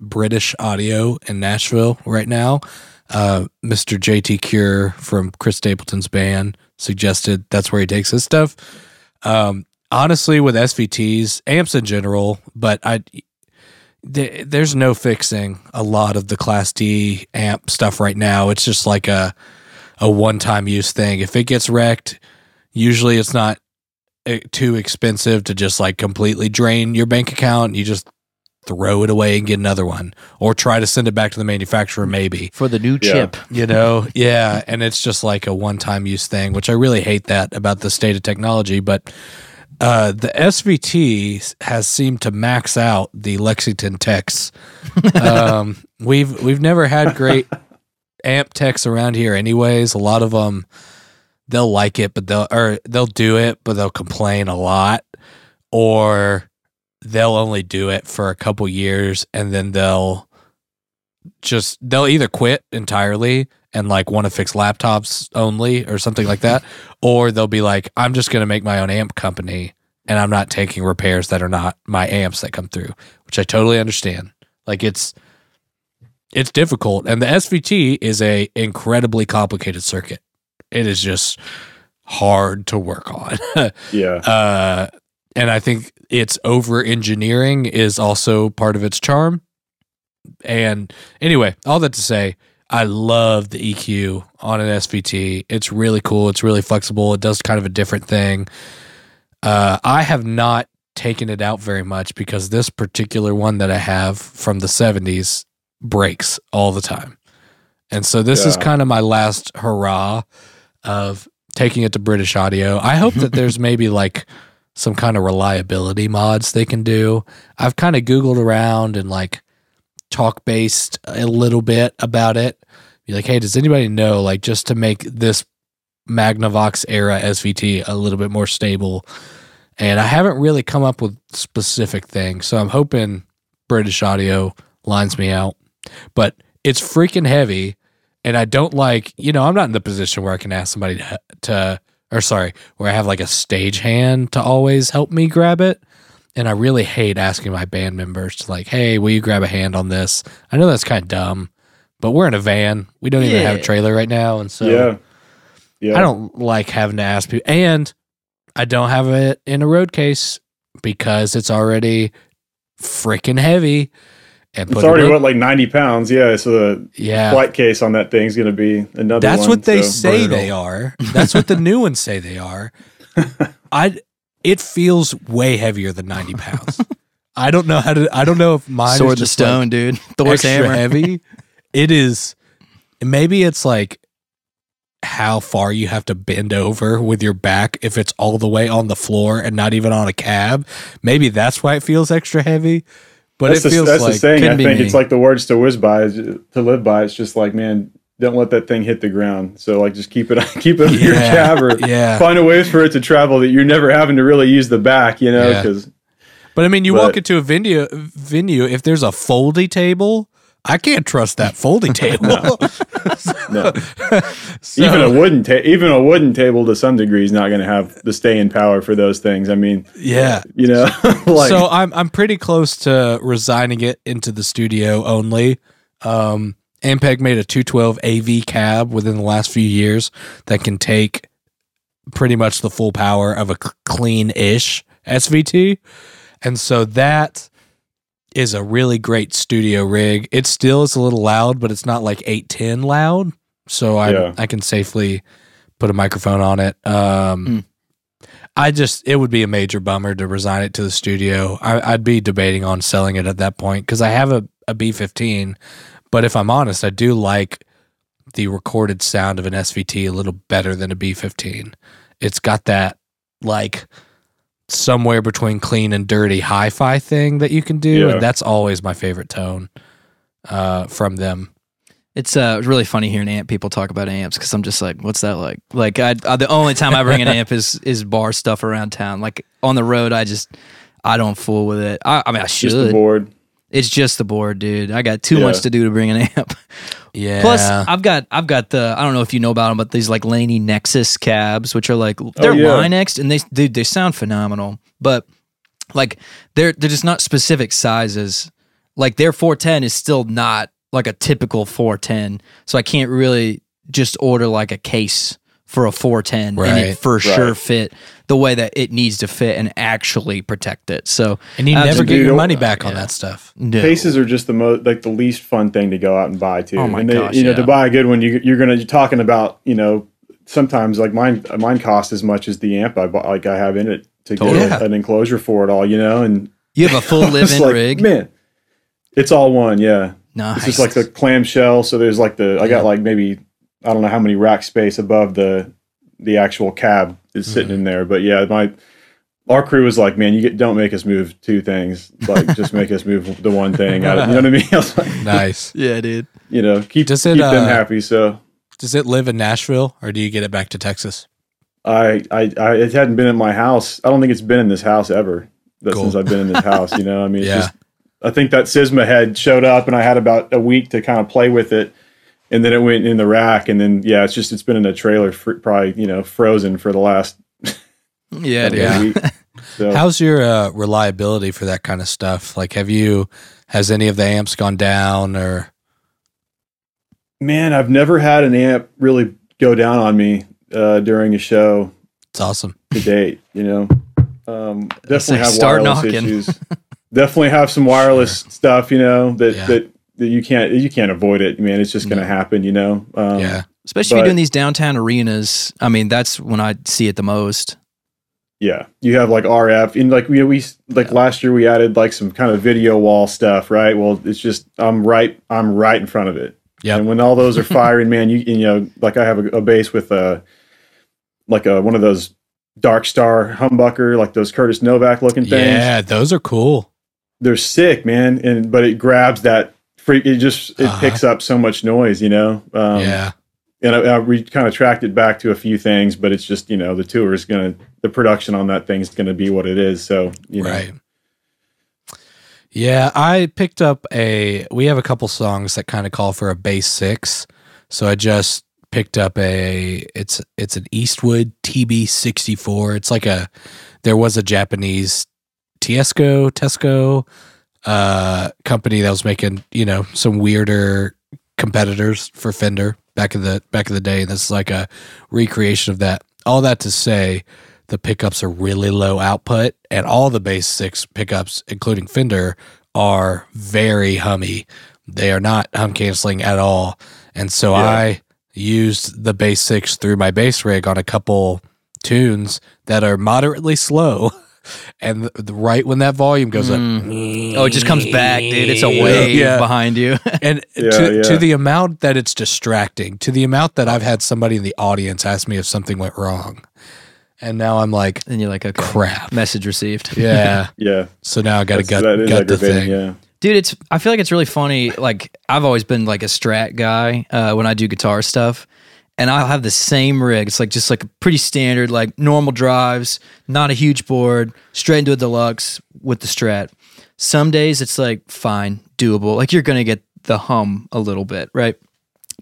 Speaker 2: British Audio in Nashville right now. Uh, Mr. JT Cure from Chris Stapleton's band suggested that's where he takes his stuff. Um, honestly, with SVTs, amps in general, but I th- there's no fixing a lot of the Class D amp stuff right now. It's just like a a one time use thing. If it gets wrecked, usually it's not eh, too expensive to just like completely drain your bank account. You just throw it away and get another one, or try to send it back to the manufacturer. Maybe
Speaker 1: For the new
Speaker 3: Yeah.
Speaker 1: chip.
Speaker 2: you know, yeah, and it's just like a one time use thing, which I really hate that about the state of technology. But uh, the SVT has seemed to max out the Lexington techs. um, we've we've never had great amp techs around here, anyways. A lot of them they'll like it, but they'll or they'll do it, but they'll complain a lot, or they'll only do it for a couple years and then they'll just they'll either quit entirely and like want to fix laptops only or something like that, or they'll be like, I'm just going to make my own amp company and I'm not taking repairs that are not my amps that come through, which I totally understand. Like it's it's difficult, and the SVT is a incredibly complicated circuit. It is just hard to work on.
Speaker 3: Yeah.
Speaker 2: uh, and I think its over engineering is also part of its charm. And anyway, all that to say, I love the EQ on an SVT. It's really cool. It's really flexible. It does kind of a different thing. Uh, I have not taken it out very much because this particular one that I have from the 70s breaks all the time. And so this is kind of my last hurrah of taking it to British Audio. I hope that there's maybe like some kind of reliability mods they can do. I've kind of Googled around and like TalkBass a little bit about it. Be like, hey, does anybody know like just to make this Magnavox era SVT a little bit more stable? And I haven't really come up with specific things. So I'm hoping British Audio lines me out. But it's freaking heavy. And I don't like, you know, I'm not in the position where I can ask somebody to, to or sorry, where I have like a stage hand to always help me grab it. And I really hate asking my band members to like, hey, will you grab a hand on this? I know that's kind of dumb, but we're in a van. We don't even have a trailer right now. And so
Speaker 3: yeah. Yeah.
Speaker 2: I don't like having to ask people. And I don't have it in a road case because it's already freaking heavy. And
Speaker 3: It's
Speaker 2: put it
Speaker 3: already what like ninety pounds. Yeah. So the
Speaker 2: yeah.
Speaker 3: flight case on that thing is going to be another.
Speaker 2: That's
Speaker 3: one,
Speaker 2: what they
Speaker 3: so-
Speaker 2: say
Speaker 1: brutal.
Speaker 2: they are. That's what the new ones say they are. I it feels way heavier than ninety pounds. I don't know how to. I don't know if mine
Speaker 1: Sword
Speaker 2: is
Speaker 1: the
Speaker 2: just like
Speaker 1: stone, dude. Thor's
Speaker 2: extra
Speaker 1: hammer.
Speaker 2: heavy. It is. Maybe it's like how far you have to bend over with your back if it's all the way on the floor and not even on a cab. Maybe that's why it feels extra heavy. But
Speaker 3: That's,
Speaker 2: it
Speaker 3: the,
Speaker 2: feels
Speaker 3: that's
Speaker 2: like
Speaker 3: the saying. I
Speaker 1: couldn't
Speaker 3: think
Speaker 1: me.
Speaker 3: it's like the words to whiz by, to live by. It's just like, man, don't let that thing hit the ground. So like, just keep it, keep it your
Speaker 2: Yeah.
Speaker 3: cab, or
Speaker 2: yeah.
Speaker 3: find a ways for it to travel that you're never having to really use the back. You know,
Speaker 2: Yeah.
Speaker 3: because
Speaker 2: But I mean, you walk into a venue, venue. If there's a foldy table, I can't trust that folding table.
Speaker 3: no,
Speaker 2: So-
Speaker 3: even a wooden ta- even a wooden table to some degree is not going to have the staying power for those things. I mean,
Speaker 2: yeah.
Speaker 3: you know, like
Speaker 2: so I'm I'm pretty close to resigning it into the studio only. Um, Ampeg made a 212 AV cab within the last few years that can take pretty much the full power of a clean-ish SVT, and so that is a really great studio rig. It still is a little loud, but it's not like 810 loud, so I
Speaker 3: Yeah.
Speaker 2: I can safely put a microphone on it. Um,
Speaker 1: Hmm.
Speaker 2: I just it would be a major bummer to resign it to the studio. I, I'd be debating on selling it at that point because I have a, a B15, but if I'm honest, I do like the recorded sound of an SVT a little better than a B15. It's got that like somewhere between clean and dirty hi-fi thing that you can do,
Speaker 3: Yeah.
Speaker 2: and that's always my favorite tone uh, from them.
Speaker 1: It's uh really funny hearing amp people talk about amps because I'm just like, what's that like? Like, I, I the only time I bring an amp is is bar stuff around town. Like on the road, I just I don't fool with it. I, I mean, I
Speaker 3: just the
Speaker 1: should.
Speaker 3: board.
Speaker 1: It's just the board, dude. I got too
Speaker 3: Yeah.
Speaker 1: much to do to bring an amp.
Speaker 2: Yeah.
Speaker 1: Plus, I've got I've got the I don't know if you know about them, but these like Laney Nexus cabs, which are like oh, they're
Speaker 3: Oh, yeah.
Speaker 1: line X and they dude they sound phenomenal, but like they're they're just not specific sizes. Like their 410 is still not like a typical 410, so I can't really just order like a case for a 410 and it for sure fit the way that it needs to fit and actually protect it. So
Speaker 2: and you never get your money back on
Speaker 1: yeah.
Speaker 2: that stuff.
Speaker 1: no.
Speaker 3: Cases are just the most like the least fun thing to go out and buy too.
Speaker 1: Oh my
Speaker 3: and they,
Speaker 1: gosh,
Speaker 3: you know,
Speaker 1: yeah.
Speaker 3: to buy a good one, you, you're gonna you're talking about you know sometimes like mine mine cost as much as the amp I bought, like I have in it to
Speaker 2: Totally.
Speaker 3: get an enclosure for it all. You know, and
Speaker 1: You have a full
Speaker 3: it's
Speaker 1: live-in
Speaker 3: like,
Speaker 1: rig.
Speaker 3: man. It's all one, yeah.
Speaker 1: Nice.
Speaker 3: It's just like the clamshell. So there's like the I got like maybe I don't know how many rack space above the the actual cab is sitting
Speaker 1: Mm-hmm.
Speaker 3: in there. But yeah, my our crew was like, man, you get don't make us move two things. Like just make us move the one thing. I, you know what I mean? I was like,
Speaker 2: Nice.
Speaker 1: yeah, dude.
Speaker 3: you know, keep
Speaker 2: Does it,
Speaker 3: keep them
Speaker 2: uh,
Speaker 3: happy. So
Speaker 2: Does it live in Nashville or do you get it back to Texas?
Speaker 3: I, I I it hadn't been in my house. I don't think it's been in this house ever. That
Speaker 2: Cool.
Speaker 3: since I've been in this house, you know. I mean, it's
Speaker 2: Yeah.
Speaker 3: just I think that Sisma had showed up, and I had about a week to kind of play with it, and then it went in the rack, and then yeah, it's just it's been in a trailer for probably you know frozen for the last
Speaker 1: Yeah.
Speaker 2: Yeah.
Speaker 3: week. So,
Speaker 2: How's your uh, reliability for that kind of stuff? Like, have you has any of the amps gone down or?
Speaker 3: man, I've never had an amp really go down on me uh, during a show
Speaker 2: It's awesome.
Speaker 3: to date. You know, um, definitely
Speaker 1: like
Speaker 3: have
Speaker 1: start
Speaker 3: wireless
Speaker 1: knocking.
Speaker 3: issues. definitely have some wireless stuff. You know that
Speaker 2: Yeah.
Speaker 3: that that you can't you can't avoid it. Man, it's just going to happen. You know. Um,
Speaker 2: yeah,
Speaker 1: Especially if you're doing these downtown arenas. I mean, that's when I see it the most.
Speaker 3: Yeah, you have like RF and like we we like last year we added like some kind of video wall stuff, right? Well, it's just I'm right I'm right in front of it.
Speaker 2: Yeah,
Speaker 3: And when all those are firing, man, you you know like I have a, a bass with a like a one of those Dark Star humbucker, like those Curtis Novak looking things.
Speaker 2: yeah, those are cool.
Speaker 3: They're sick, man, and but it grabs that freak. It just it
Speaker 2: Uh-huh.
Speaker 3: picks up so much noise, you know. Um,
Speaker 2: yeah,
Speaker 3: and I, I, we kind of tracked it back to a few things, but it's just you know the tour is gonna the production on that thing is gonna be what it is. So you know,
Speaker 2: right. Yeah, I picked up a. We have a couple songs that kind of call for a bass six, so I just picked up a. It's it's an Eastwood TB sixty four. It's like a. There was a Japanese Teisco Tesco uh, company that was making you know some weirder competitors for Fender back in the back in the day. And this is like a recreation of that. All that to say, the pickups are really low output, and all the bass six pickups, including Fender, are very hummy. They are not hum canceling at all, and so
Speaker 3: Yeah.
Speaker 2: I used the bass six through my bass rig on a couple tunes that are moderately slow. And the, the- right when that volume goes up,
Speaker 1: Oh, it just comes back, dude. It's a wave
Speaker 2: Yeah.
Speaker 1: behind you.
Speaker 2: and
Speaker 3: Yeah,
Speaker 2: to,
Speaker 3: yeah.
Speaker 2: to the amount that it's distracting, to the amount that I've had somebody in the audience ask me if something went wrong, and now I'm like,
Speaker 1: and you're like, okay,
Speaker 2: crap.
Speaker 1: message received.
Speaker 2: Yeah.
Speaker 3: yeah,
Speaker 2: so now I got to
Speaker 3: that's-
Speaker 2: gut, gut the thing.
Speaker 3: Yeah,
Speaker 1: dude it's i feel like it's really funny like i've always been like a strat guy uh, when i do guitar stuff and i'll have the same rig it's like just like a pretty standard like normal drives not a huge board straight into a deluxe with the strat some days it's like fine doable like you're gonna get the hum a little bit right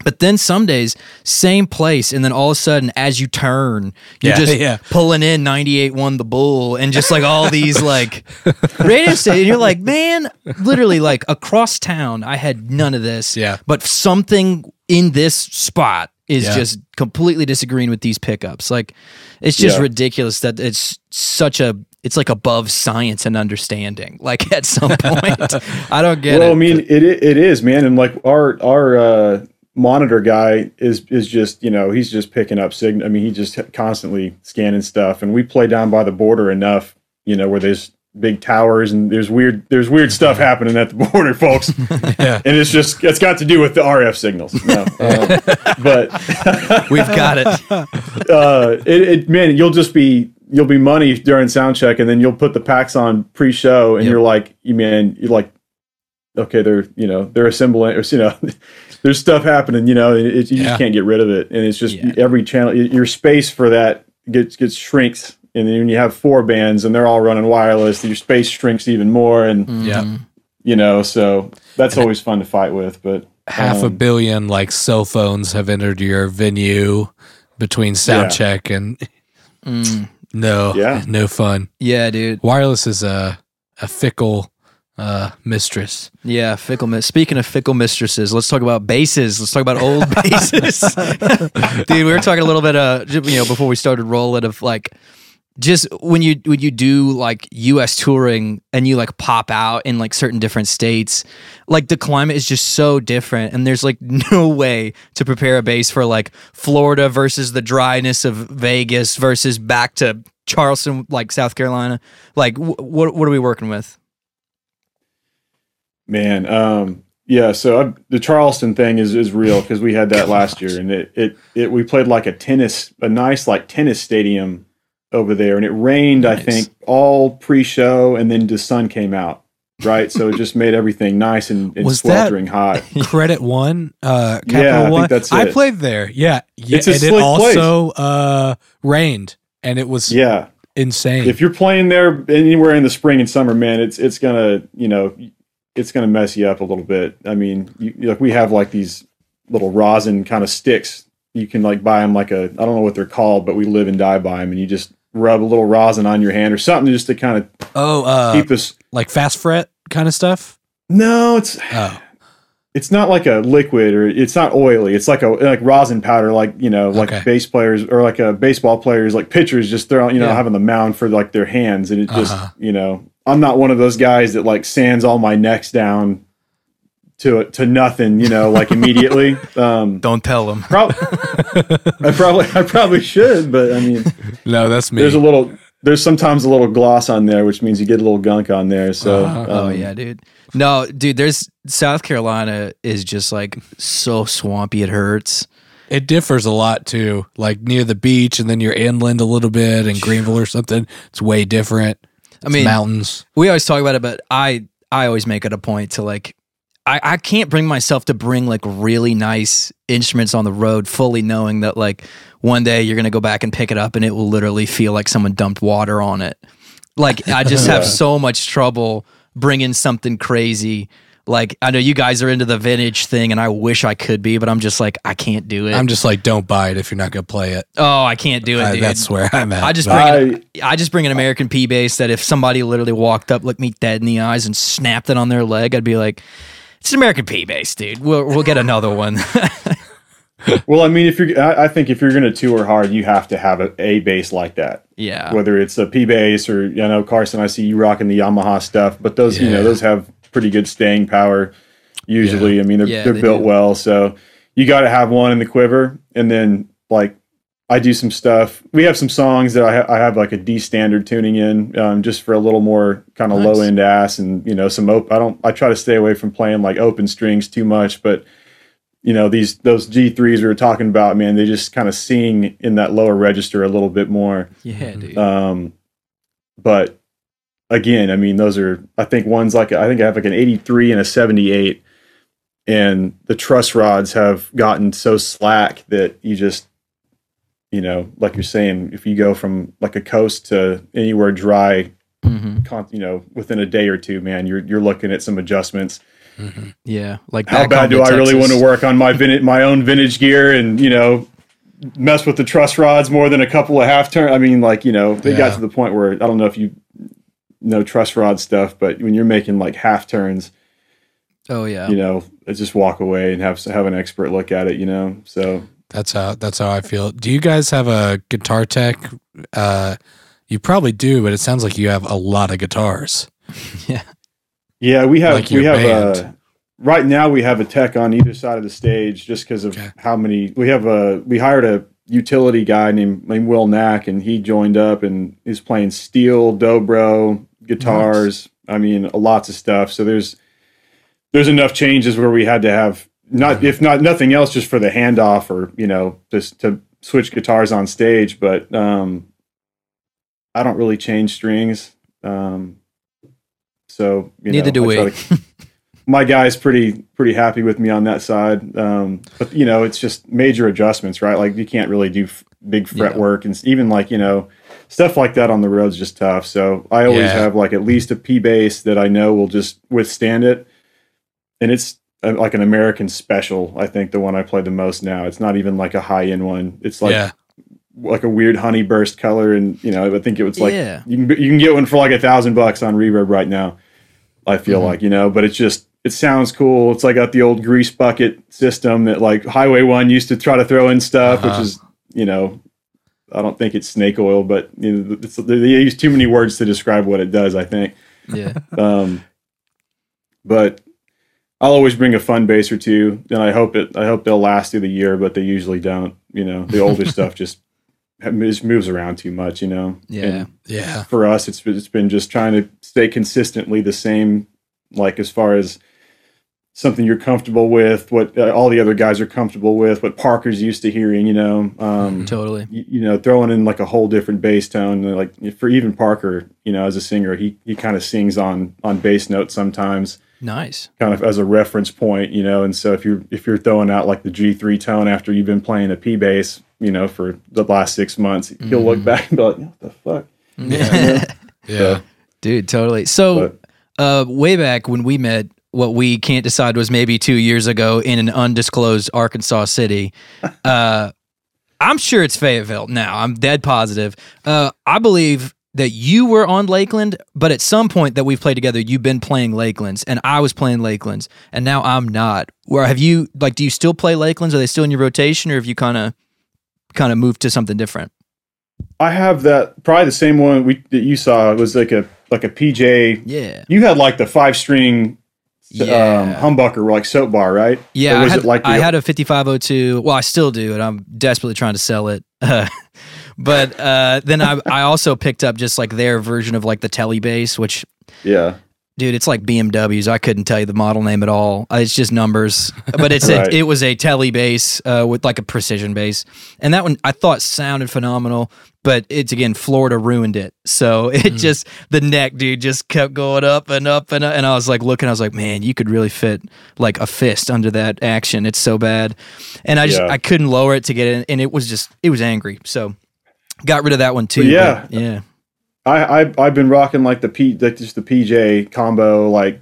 Speaker 1: but then some days, same place, and then all of a sudden, as you turn, you're
Speaker 2: Yeah,
Speaker 1: just
Speaker 2: yeah.
Speaker 1: pulling in 98 one the bull, and just like all these like radio stations. And you're like, man, literally like across town, I had none of this.
Speaker 2: Yeah.
Speaker 1: But something in this spot is
Speaker 2: Yeah.
Speaker 1: just completely disagreeing with these pickups. Like, it's just
Speaker 3: Yeah.
Speaker 1: ridiculous that it's such a. It's like above science and understanding. Like at some point, I don't get
Speaker 3: well,
Speaker 1: it.
Speaker 3: I mean, it it is, man, and like our our uh, monitor guy is is just you know he's just picking up signal. I mean, he just constantly scanning stuff, and we play down by the border enough, you know, where there's big towers and there's weird there's weird stuff happening at the border, folks.
Speaker 2: Yeah.
Speaker 3: and it's just it's got to do with the RF signals. No, um, but
Speaker 1: We've got it.
Speaker 3: uh, it, it man, you'll just be you'll be money during sound check, and then you'll put the packs on pre-show, and
Speaker 1: Yep.
Speaker 3: you're like, you man, you're like, okay, they're you know they're assembling, or you know, there's stuff happening, you know, and it, you
Speaker 2: Yeah.
Speaker 3: just can't get rid of it, and it's just
Speaker 1: Yeah.
Speaker 3: every channel, your space for that gets gets shrinks, and then when you have four bands and they're all running wireless, your space shrinks even more, and
Speaker 2: Yeah.
Speaker 3: you know, so that's always fun to fight with, but.
Speaker 2: Half a
Speaker 3: um,
Speaker 2: billion like cell phones have entered your venue between sound
Speaker 3: Yeah.
Speaker 2: check and
Speaker 1: Mm.
Speaker 2: no,
Speaker 3: Yeah.
Speaker 2: no fun.
Speaker 1: Yeah, dude.
Speaker 2: Wireless is a a fickle uh, mistress.
Speaker 1: Yeah, fickle. mis- Speaking of fickle mistresses, let's talk about basses. Let's talk about old basses, dude. We were talking a little bit, uh, you know, before we started rolling of like, just when you when you do like U.S. touring and you like pop out in like certain different states, like the climate is just so different, and there's like no way to prepare a bass for like Florida versus the dryness of Vegas versus back to Charleston, like South Carolina. Like, wh- what what are we working with?
Speaker 3: Man, um, yeah. So I, the Charleston thing is is real because we had that last year, and it, it it we played like a tennis, a nice like tennis stadium over there, and it rained. I think all pre-show, and then the sun came out. Right, so it just made everything nice and, and
Speaker 2: Was that-
Speaker 3: sweltering hot.
Speaker 2: Credit One, uh,
Speaker 3: Yeah,
Speaker 2: Capital
Speaker 3: I think
Speaker 2: One.
Speaker 3: that's
Speaker 2: I played there. Yeah, yeah,
Speaker 3: It's a
Speaker 2: and it also uh, rained, and it was
Speaker 3: Yeah,
Speaker 2: insane.
Speaker 3: if you're playing there anywhere in the spring and summer, man, it's it's gonna you know it's to mess you up a little bit. I mean, you, like we have like these little rosin kind of sticks. You can like buy them like a I don't know what they're called, but we live and die by them, and you just rub a little rosin on your hand or something just to kind of
Speaker 2: Oh, uh,
Speaker 3: keep this.
Speaker 2: like fast fret kind of stuff.
Speaker 3: No, it's
Speaker 2: Oh,
Speaker 3: it's not like a liquid or it's not oily. It's like a like rosin powder, like you know, like
Speaker 2: Okay.
Speaker 3: bass players or like a baseball players, like pitchers, just throw you know
Speaker 1: Yeah.
Speaker 3: having the mound for like their hands, and it just
Speaker 2: Uh-huh.
Speaker 3: you know, I'm not one of those guys that like sands all my necks down to to nothing, you know, like immediately. Um,
Speaker 1: Don't tell them.
Speaker 3: prob- I probably I probably should, but I mean,
Speaker 2: no, that's me.
Speaker 3: there's a little. There's sometimes a little gloss on there, which means you get a little gunk on there. So.
Speaker 1: Oh
Speaker 3: um,
Speaker 1: yeah, dude. No, dude. There's South Carolina is just like so swampy. It hurts.
Speaker 2: it differs a lot too. Like near the beach, and then you're inland a little bit, and Greenville or something. It's way different.
Speaker 1: I mean,
Speaker 2: mountains.
Speaker 1: we always talk about it, but I I always make it a point to like I, I can't bring myself to bring like really nice instruments on the road, fully knowing that like one day you're gonna go back and pick it up and it will literally feel like someone dumped water on it. Like I just have so much trouble bringing something crazy. Like I know you guys are into the vintage thing, and I wish I could be, but I'm just like I can't do it.
Speaker 2: I'm just like, don't buy it if you're not gonna play it.
Speaker 1: oh, I can't do it,
Speaker 2: I-
Speaker 1: dude.
Speaker 2: that's where I'm at.
Speaker 1: I just
Speaker 2: But-
Speaker 1: bring an, I just bring an American P bass that if somebody literally walked up, looked me dead in the eyes, and snapped it on their leg, I'd be like, "It's an American P bass, dude. We'll we'll get another one."
Speaker 3: well, I mean, if you're, I, I think if you're going to tour hard, you have to have a, a bass like that.
Speaker 1: yeah,
Speaker 3: whether it's a P bass or you know Carson, I see you rocking the Yamaha stuff, but those you know those have pretty good staying power. Usually, I mean they're
Speaker 1: Yeah,
Speaker 3: they're
Speaker 1: they
Speaker 3: built
Speaker 1: do.
Speaker 3: well, so you got to have one in the quiver, and then like I do some stuff. We have some songs that I, ha- I have like a D standard tuning in, um, just for a little more kind of
Speaker 1: Nice.
Speaker 3: low end ass, and you know some op- I don't I try to stay away from playing like open strings too much, but you know these those G threes we were talking about, man, they just kind of sing in that lower register a little bit more.
Speaker 1: yeah, dude.
Speaker 3: Um, but again, I mean, those are I think one's like I think I have like an 83 and a 78, and the truss rods have gotten so slack that you just you know, like you're saying, if you go from like a coast to anywhere dry,
Speaker 1: hmm
Speaker 3: con- you know, within a day or two, man, you're you're looking at some adjustments.
Speaker 2: Mhm.
Speaker 1: Yeah, like
Speaker 3: How bad do I really want to work on my vintage, my own vintage gear and you know mess with the truss rods more than a couple of half turn? I mean, like you know, they got to the point where I don't know if you know truss rod stuff, but when you're making like half turns,
Speaker 1: Oh yeah,
Speaker 3: you know, just walk away and have have an expert look at it. You know, so
Speaker 2: That's how that's how I feel. Do you guys have a guitar tech? Uh, you probably do, but it sounds like you have a lot of guitars.
Speaker 3: yeah, yeah, we have
Speaker 2: Like
Speaker 3: we have
Speaker 2: band.
Speaker 3: a right now we have a tech on either side of the stage just because of
Speaker 2: Okay.
Speaker 3: how many we have a we hired a utility guy named, named Will Knack and he joined up and is playing steel, dobro, guitars. I mean, lots of stuff. So there's there's enough changes where we had to have not if not nothing else just for the handoff or you know just to switch guitars on stage. But um, I don't really change strings. Um, so you
Speaker 1: neither
Speaker 3: know,
Speaker 1: do we.
Speaker 3: to my guy's pretty pretty happy with me on that side. Um, but you know, it's just major adjustments, right? Like you can't really do f- big fret
Speaker 1: Yeah.
Speaker 3: work, and even like you know, stuff like that on the road is just tough. So I always
Speaker 2: Yeah.
Speaker 3: have like at least a P bass that I know will just withstand it, and it's like an American special. I think the one I play the most now. It's not even like a high end one. It's like
Speaker 2: yeah,
Speaker 3: like a weird honey burst color, and you know, I think it was like
Speaker 1: Yeah.
Speaker 3: you can you can get one for like a thousand bucks on Reverb right now. I feel
Speaker 1: Mhm.
Speaker 3: like you know, but it's just it sounds cool. It's like got the old grease bucket system that like Highway One used to try to throw in stuff,
Speaker 2: Uh-huh.
Speaker 3: which is you know, I don't think it's snake oil, but you know, it's, they use too many words to describe what it does. I think.
Speaker 1: yeah,
Speaker 3: Um, but I'll always bring a fun bass or two, and I hope it. I hope they'll last through the year, but they usually don't. You know, the older stuff just moves around too much. You know.
Speaker 1: Yeah.
Speaker 3: And
Speaker 2: yeah,
Speaker 3: for us, it's it's been just trying to stay consistently the same, like as far as something you're comfortable with, what uh, all the other guys are comfortable with, what Parker's used to hearing. You know. Um,
Speaker 1: totally.
Speaker 3: you, you know, throwing in like a whole different bass tone. Like for even Parker, you know, as a singer, he he kind of sings on on bass notes sometimes,
Speaker 1: Nice.
Speaker 3: kind of as a reference point, you know. And so if you're if you're throwing out like the G three tone after you've been playing a P bass, you know, for the last six months, you'll look
Speaker 1: Mhm.
Speaker 3: back and be like, "What the fuck?"
Speaker 2: Yeah. yeah.
Speaker 1: Dude, totally. So,
Speaker 3: But
Speaker 1: uh, way back when we met, what we can't decide was maybe two years ago in an undisclosed Arkansas city. Uh, I'm sure it's Fayetteville now. I'm dead positive. Uh, I believe that you were on Lakland, but at some point that we've played together, you've been playing Laklands, and I was playing Laklands, and now I'm not. Where have you like? Do you still play Laklands? Are they still in your rotation, or have you kind of kind of moved to something different?
Speaker 3: I have that probably the same one we that you saw. It was like a like a PJ.
Speaker 1: Yeah,
Speaker 3: You had like the five string
Speaker 1: Yeah.
Speaker 3: um, humbucker, like soap bar, right?
Speaker 1: yeah.
Speaker 3: Or
Speaker 1: I
Speaker 3: was
Speaker 1: had,
Speaker 3: it like the,
Speaker 1: I had a 5502. Well, I still do, and I'm desperately trying to sell it. Uh, but uh, then I I also picked up just like their version of like the Telly bass, which
Speaker 3: yeah.
Speaker 1: dude, it's like BMWs. I couldn't tell you the model name at all. Uh, It's just numbers, but it's
Speaker 3: Right.
Speaker 1: a, it was a Telly bass uh, with like a precision bass, and that one I thought sounded phenomenal. But it's again, Florida ruined it. So it
Speaker 3: Mm.
Speaker 1: just the neck, dude, just kept going up and up and up. And I was like looking, I was like, man, you could really fit like a fist under that action. It's so bad, and I just
Speaker 3: Yeah.
Speaker 1: I couldn't lower it to get it, and it was just it was angry. So got rid of that one too.
Speaker 3: But yeah.
Speaker 1: but yeah,
Speaker 3: I, I I've been rocking like the P like just the PJ combo like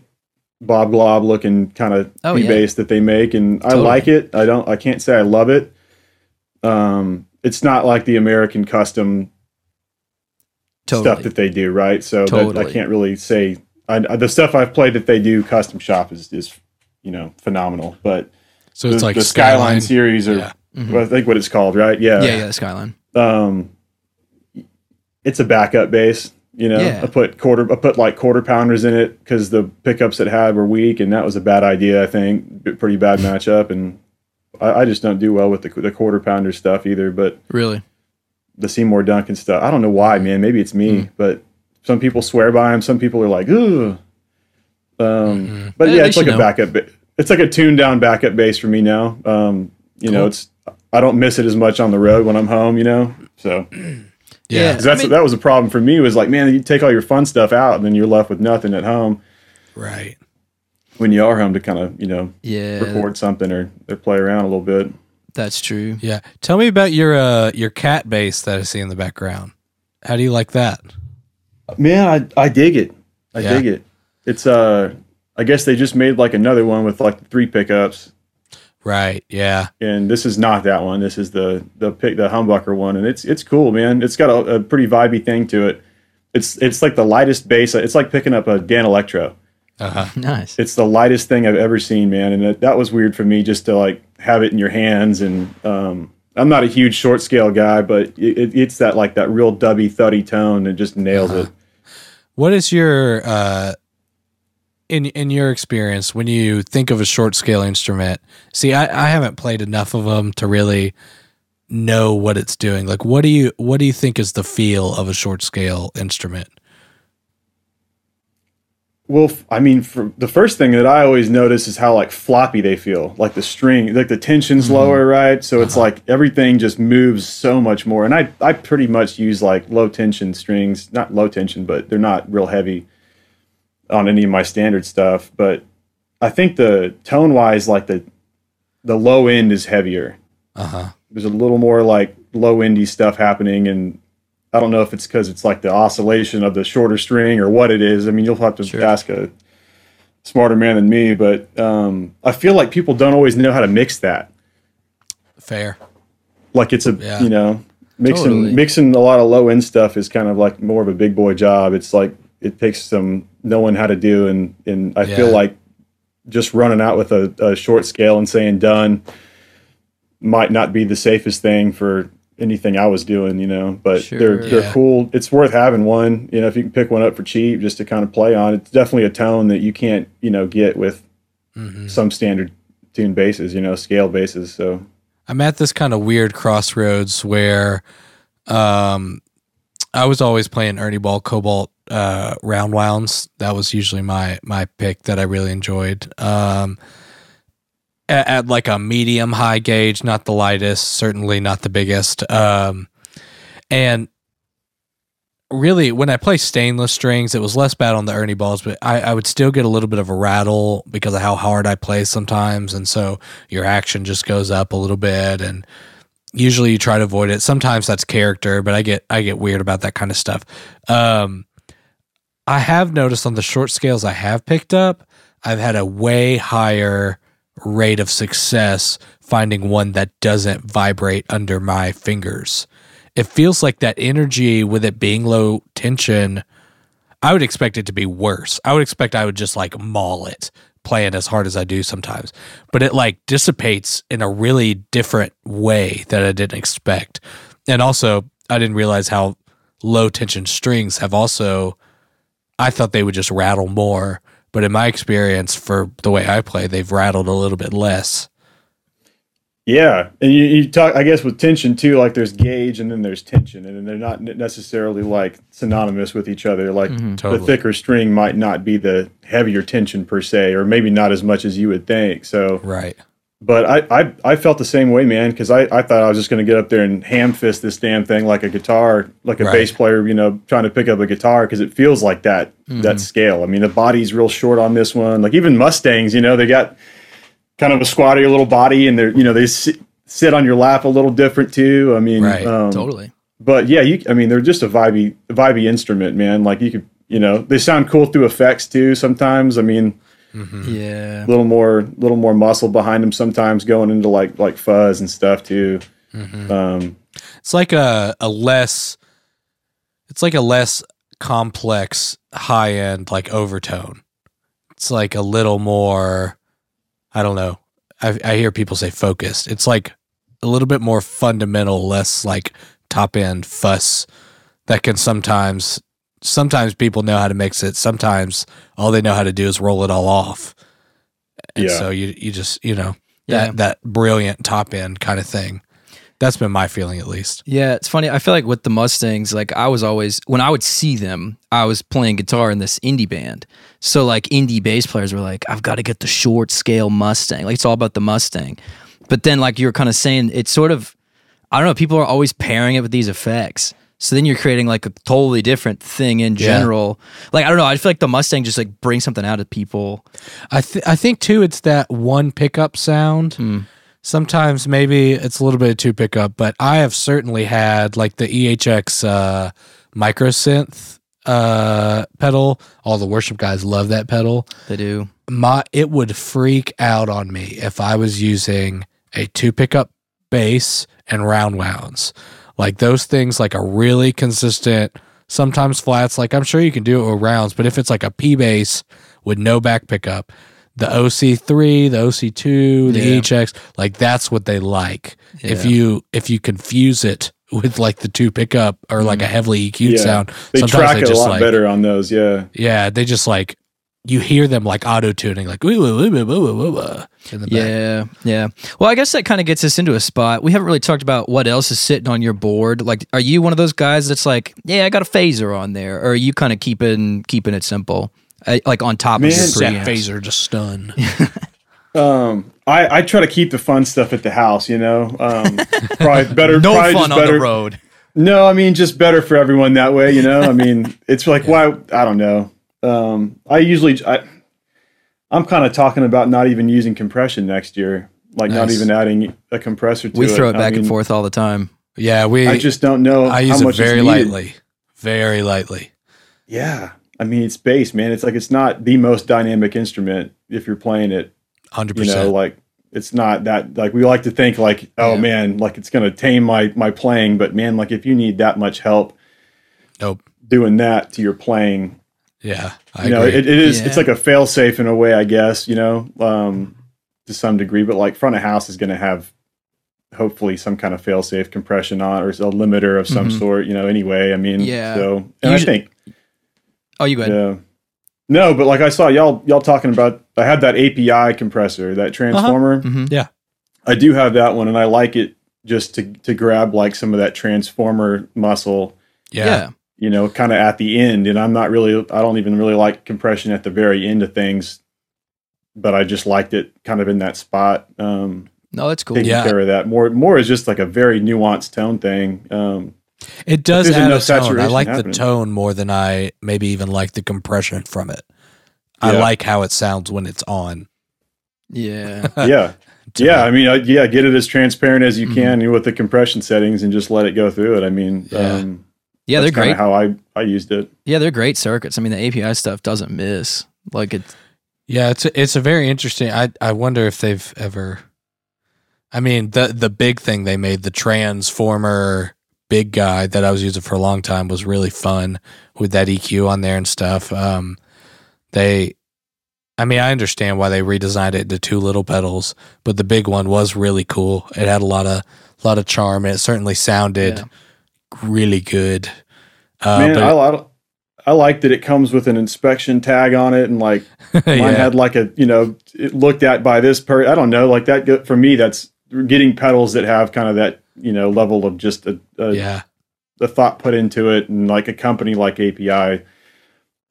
Speaker 3: Bob Glaub looking kind of
Speaker 1: Oh,
Speaker 3: P
Speaker 1: yeah.
Speaker 3: bass that they make, and I like it. I don't I can't say I love it. Um, it's not like the American custom
Speaker 1: totally.
Speaker 3: stuff that they do, right? So that, I can't really say. I, the stuff I've played that they do custom shop is is you know phenomenal, but
Speaker 2: So
Speaker 3: the,
Speaker 2: it's like
Speaker 3: the Skyline,
Speaker 2: Skyline.
Speaker 3: series or
Speaker 2: Yeah.
Speaker 1: Mhm.
Speaker 3: well, I think what it's called, right? Yeah,
Speaker 1: yeah, yeah, Skyline.
Speaker 3: um it's a backup bass you know?
Speaker 1: Yeah.
Speaker 3: i put quarter i put like quarter pounders in it because the pickups it had were weak and that was a bad idea i think. Pretty bad matchup and I, I just don't do well with the, the quarter pounder stuff either but
Speaker 1: Really.
Speaker 3: the seymour duncan stuff i don't know why man. Maybe it's me but some people swear by them some people are like ooh um but
Speaker 1: Eh,
Speaker 3: yeah it's like a
Speaker 1: know.
Speaker 3: backup ba- it's like a tuned down backup bass for me now. Um you know it's i don't miss it as much on the road when i'm home you know? So
Speaker 2: Yeah.
Speaker 3: 'Cause that's
Speaker 1: I mean-
Speaker 3: that was a problem for me. Was like, man, you take all your fun stuff out, and then you're left with nothing at home
Speaker 2: Right.
Speaker 3: when you are home to kind of you know
Speaker 1: Yeah,
Speaker 3: record something or, or play around a little bit.
Speaker 1: that's true.
Speaker 2: Yeah. Tell me about your uh your cat bass that I see in the background. How do you like that?
Speaker 3: Man, I I dig it. I
Speaker 2: Yeah.
Speaker 3: dig it. It's uh, I guess they just made like another one with like three pickups,
Speaker 2: Right. Yeah.
Speaker 3: and this is not that one. This is the the pick the humbucker one, and it's it's cool, man. It's got a, a pretty vibey thing to it. It's it's like the lightest bass. It's like picking up a Danelectro.
Speaker 2: Uh-huh.
Speaker 1: Nice.
Speaker 3: it's the lightest thing I've ever seen, man. And that, that was weird for me just to like have it in your hands. And um, I'm not a huge short scale guy, but it, it, it's that like that real dubby, thuddy tone that just nails it.
Speaker 2: What is your uh in in your experience when you think of a short scale instrument? See, I, I haven't played enough of them to really know what it's doing. Like what do you what do you think is the feel of a short scale instrument?
Speaker 3: Well, I mean, for the first thing that I always notice is how like floppy they feel. Like the string, like the tension's mm-hmm. lower, right? So it's uh-huh. like everything just moves so much more. And I, I pretty much use like low tension strings, not low tension, but they're not real heavy on any of my standard stuff. But I think the tone wise, like the the low end is heavier.
Speaker 2: Uh-huh.
Speaker 3: There's a little more like low endy stuff happening, and I don't know if it's because it's like the oscillation of the shorter string or what it is. I mean, you'll have to
Speaker 1: Sure.
Speaker 3: ask a smarter man than me, but um, I feel like people don't always know how to mix that.
Speaker 2: Fair.
Speaker 3: Like it's a
Speaker 2: Yeah.
Speaker 3: you know mixing
Speaker 1: Totally.
Speaker 3: mixing a lot of low end stuff is kind of like more of a big boy job. It's like it takes some knowing how to do, and and I feel like just running out with a, a short scale and saying done might not be the safest thing for anything I was doing, you know. But
Speaker 1: Sure.
Speaker 3: they're they're
Speaker 2: Yeah.
Speaker 3: cool. It's worth having one, you know, if you can pick one up for cheap just to kind of play on. It's definitely a tone that you can't, you know, get with
Speaker 2: Mhm.
Speaker 3: some standard tune basses, you know, scale basses. So
Speaker 2: I'm at this kind of weird crossroads where um I was always playing Ernie Ball Cobalt uh round wounds. That was usually my my pick that I really enjoyed. Um at, at like a medium high gauge, not the lightest, certainly not the biggest. Um and really when I play stainless strings, it was less bad on the Ernie balls, but I, I would still get a little bit of a rattle because of how hard I play sometimes. And so your action just goes up a little bit and usually you try to avoid it. Sometimes that's character, but I get I get weird about that kind of stuff. Um I have noticed on the short scales I have picked up, I've had a way higher rate of success finding one that doesn't vibrate under my fingers. It feels like that energy with it being low tension. I would expect it to be worse. I would expect I would just like maul it playing as hard as I do sometimes. But it like dissipates in a really different way that I didn't expect. And also, I didn't realize how low tension strings have also I thought they would just rattle more, but in my experience for the way I play, they've rattled a little bit less.
Speaker 3: Yeah, and you, you talk, I guess, with tension too. Like there's gauge, and then there's tension, and they're not necessarily like synonymous with each other. Like
Speaker 2: Mm-hmm. Totally.
Speaker 3: the thicker string might not be the heavier tension per se, or maybe not as much as you would think. So,
Speaker 2: Right.
Speaker 3: But I I, I felt the same way, man, because I, I thought I was just going to get up there and ham fist this damn thing like a guitar, like a
Speaker 2: Right.
Speaker 3: bass player, you know, trying to pick up a guitar because it feels like that that scale. I mean, the body's real short on this one. Like even Mustangs, you know, they got kind of a squattier little body, and they're you know they sit, sit on your lap a little different too. I mean,
Speaker 2: Right.
Speaker 3: um,
Speaker 1: Totally.
Speaker 3: But yeah, you. I mean, they're just a vibey, vibey instrument, man. Like you could, you know, they sound cool through effects too. Sometimes, I mean,
Speaker 1: Yeah.
Speaker 3: a little more, little more muscle behind them. Sometimes going into like like fuzz and stuff too. Um,
Speaker 2: It's like a, a less it's like a less complex high end like overtone. It's like a little more I don't know. I, I hear people say focused. It's like a little bit more fundamental, less like top end fuss that can sometimes sometimes people know how to mix it. Sometimes all they know how to do is roll it all off. And
Speaker 3: Yeah.
Speaker 2: so you you just, you know,
Speaker 1: Yeah.
Speaker 2: that that brilliant top end kind of thing. That's been my feeling at least.
Speaker 1: Yeah, it's funny. I feel like with the Mustangs, like I was always when I would see them, I was playing guitar in this indie band. So like indie bass players were like, I've got to get the short scale Mustang. Like it's all about the Mustang. But then like you were kind of saying, it's sort of I don't know, people are always pairing it with these effects. So then you're creating like a totally different thing in
Speaker 2: Yeah.
Speaker 1: general. Like I don't know, I feel like the Mustang just like brings something out of people.
Speaker 2: I th- I think too it's that one pickup sound. Sometimes maybe it's a little bit of two pickup, but I have certainly had like the EHX uh, micro synth uh, pedal. All the worship guys love that pedal.
Speaker 1: They do.
Speaker 2: My it would freak out on me if I was using a two pickup bass and round wounds. Like those things like a really consistent sometimes flats like I'm sure you can do it with rounds, but if it's like a P bass with no back pickup, the OC3, the OC2, the
Speaker 1: Yeah.
Speaker 2: EHX, like that's what they like. If you if you confuse it with like the two pickup or like a mm. heavily EQ'd
Speaker 3: yeah,
Speaker 2: sound,
Speaker 3: they track
Speaker 2: they
Speaker 3: it a lot
Speaker 2: like
Speaker 3: better on those. Yeah,
Speaker 2: yeah, they just like you hear them like auto tuning, like woo, woo, woo, woo, woo, woo, woo, in the back.
Speaker 1: Yeah, yeah. Well, I guess that kind of gets us into a spot. We haven't really talked about what else is sitting on your board. Like, are you one of those guys that's like, yeah, I got a phaser on there, or are you kind of keeping keeping it simple, uh, like on top
Speaker 3: Man,
Speaker 1: of your
Speaker 2: Set
Speaker 1: preamps?
Speaker 2: phaser just stun.
Speaker 3: um, I, I try to keep the fun stuff at the house. You know, um, probably better.
Speaker 1: No
Speaker 3: probably
Speaker 1: fun on
Speaker 3: better,
Speaker 1: the road.
Speaker 3: No, I mean just better for everyone that way. You know, I mean it's like why I don't know. Um, I usually I, I'm kind of talking about not even using compression next year, like not even adding a compressor to
Speaker 1: We
Speaker 3: it.
Speaker 1: throw it
Speaker 3: I
Speaker 1: back and
Speaker 3: mean,
Speaker 1: forth all the time.
Speaker 2: Yeah, we.
Speaker 3: I just don't know.
Speaker 2: I use it very lightly, very lightly.
Speaker 3: Yeah, I mean it's bass, man. It's like it's not the most dynamic instrument if you're playing it.
Speaker 2: Hundred percent.
Speaker 3: You know, like it's not that like we like to think like oh
Speaker 1: Yeah.
Speaker 3: man, like it's gonna tame my my playing, but man, like if you need that much help
Speaker 2: Nope.
Speaker 3: doing that to your playing,
Speaker 2: Yeah, I
Speaker 3: you know,
Speaker 2: agree.
Speaker 3: it, it is.
Speaker 1: Yeah.
Speaker 3: It's like a fail safe in a way, I guess. You know, um, to some degree, but like front of house is going to have hopefully some kind of fail safe compression on or a limiter of some
Speaker 1: Mhm.
Speaker 3: sort. You know, anyway. I mean,
Speaker 1: Yeah.
Speaker 3: So, and
Speaker 1: Usually-
Speaker 3: I think,
Speaker 1: Oh, you go ahead.
Speaker 3: yeah. No, but like I saw y'all y'all talking about. I had that API compressor, that transformer.
Speaker 1: Mhm.
Speaker 2: Yeah.
Speaker 3: I do have that one, and I like it just to to grab like some of that transformer muscle
Speaker 2: yeah.
Speaker 1: yeah.
Speaker 3: You know, kind of at the end. And I'm not really, I don't even really like compression at the very end of things, but I just liked it kind of in that spot. Um,
Speaker 1: No, that's cool.
Speaker 3: taking
Speaker 2: Yeah.
Speaker 3: care of that. More, more is just like a very nuanced tone thing. Um,
Speaker 2: It does
Speaker 3: There's
Speaker 2: add
Speaker 3: no
Speaker 2: a tone. I
Speaker 3: saturation
Speaker 2: like the tone more than I maybe even like the compression from it. I like how it sounds when it's on.
Speaker 1: Yeah.
Speaker 3: yeah. yeah.
Speaker 2: me.
Speaker 3: I mean, uh, yeah, get it as transparent as you
Speaker 1: Mhm.
Speaker 3: can with the compression settings and just let it go through it. I mean,
Speaker 2: Yeah.
Speaker 3: um,
Speaker 1: Yeah, they're great.
Speaker 3: how I, I used it.
Speaker 1: Yeah, they're great circuits. I mean, the API stuff doesn't miss. Like it's
Speaker 2: Yeah, it's a, it's a very interesting. I I wonder if they've ever. I mean, the the big thing they made the transformer big guy that I was using for a long time was really fun with that EQ on there and stuff. Um, they, I mean, I understand why they redesigned it into two little pedals, but the big one was really cool. It had a lot of a lot of charm, and it certainly sounded
Speaker 1: Yeah.
Speaker 2: Really good. Uh,
Speaker 3: Man,
Speaker 2: but
Speaker 3: I, I, I like that it comes with an inspection tag on it, and like mine
Speaker 2: yeah,
Speaker 3: had like a you know it looked at by this per. I don't know, like that for me. That's getting pedals that have kind of that you know level of just a, a,
Speaker 2: yeah,
Speaker 3: the thought put into it, and like a company like API.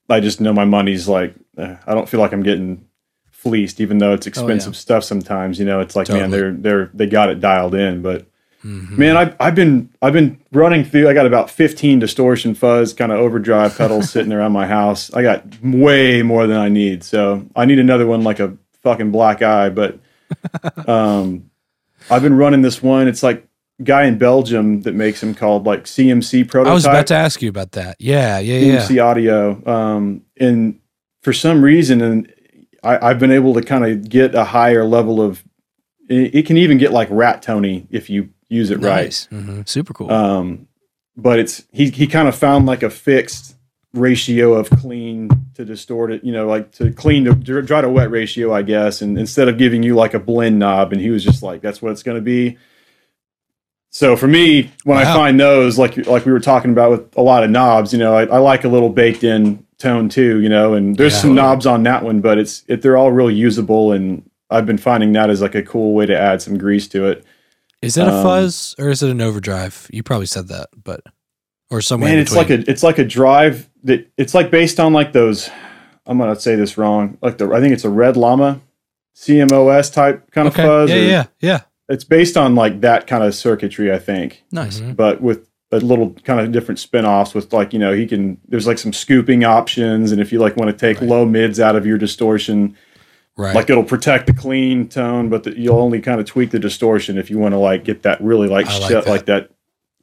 Speaker 3: I just know my money's like eh, I don't feel like I'm getting fleeced, even though it's expensive stuff. Sometimes you know it's like man, they're they're they got it dialed in, but
Speaker 2: Mhm.
Speaker 3: Man, I've, I've been I've been running through. I got about fifteen distortion fuzz kind of overdrive pedals sitting around my house. I got way more than I need, so I need another one like a fucking black eye. But um, I've been running this one. It's like guy in Belgium that makes them called like CMC prototype.
Speaker 2: I was about to ask you about that. Yeah, yeah, yeah.
Speaker 3: CMC audio. Um, and for some reason, and I, I've been able to kind of get a higher level of. It, it can even get like rat Tony if you use it right.
Speaker 1: Nice.
Speaker 2: Mhm.
Speaker 1: Super cool.
Speaker 3: Um, but it's he he kind of found like a fixed ratio of clean to distort it, you know, like to clean to dry to wet ratio, I guess. And instead of giving you like a blend knob, and he was just like, that's what it's going to be. So for me, when I find those, like like we were talking about with a lot of knobs, you know, I, I like a little baked in tone too, you know. And there's
Speaker 2: Yeah.
Speaker 3: some knobs on that one, but it's it, they're all real usable, and I've been finding that as like a cool way to add some grease to it.
Speaker 2: Is it a
Speaker 3: Um,
Speaker 2: fuzz or is it an overdrive? You probably said that, but or somewhere.
Speaker 3: Man,
Speaker 2: in
Speaker 3: it's like a it's like a drive that it's like based on like those. I'm gonna say this wrong. Like the I think it's a Red Llama, CMOS type kind of fuzz.
Speaker 2: Yeah,
Speaker 3: or-
Speaker 2: yeah, yeah.
Speaker 3: It's based on like that kind of circuitry, I think,
Speaker 1: nice.
Speaker 2: Mhm.
Speaker 3: but with a little kind of different spin-offs with like you know he can there's like some scooping options and if you like want to take
Speaker 2: Right.
Speaker 3: low mids out of your distortion
Speaker 2: Right.
Speaker 3: like it'll protect the clean tone but the, you'll only kind of tweak the distortion if you want to like get that really like
Speaker 2: I like
Speaker 3: shit
Speaker 2: that.
Speaker 3: like that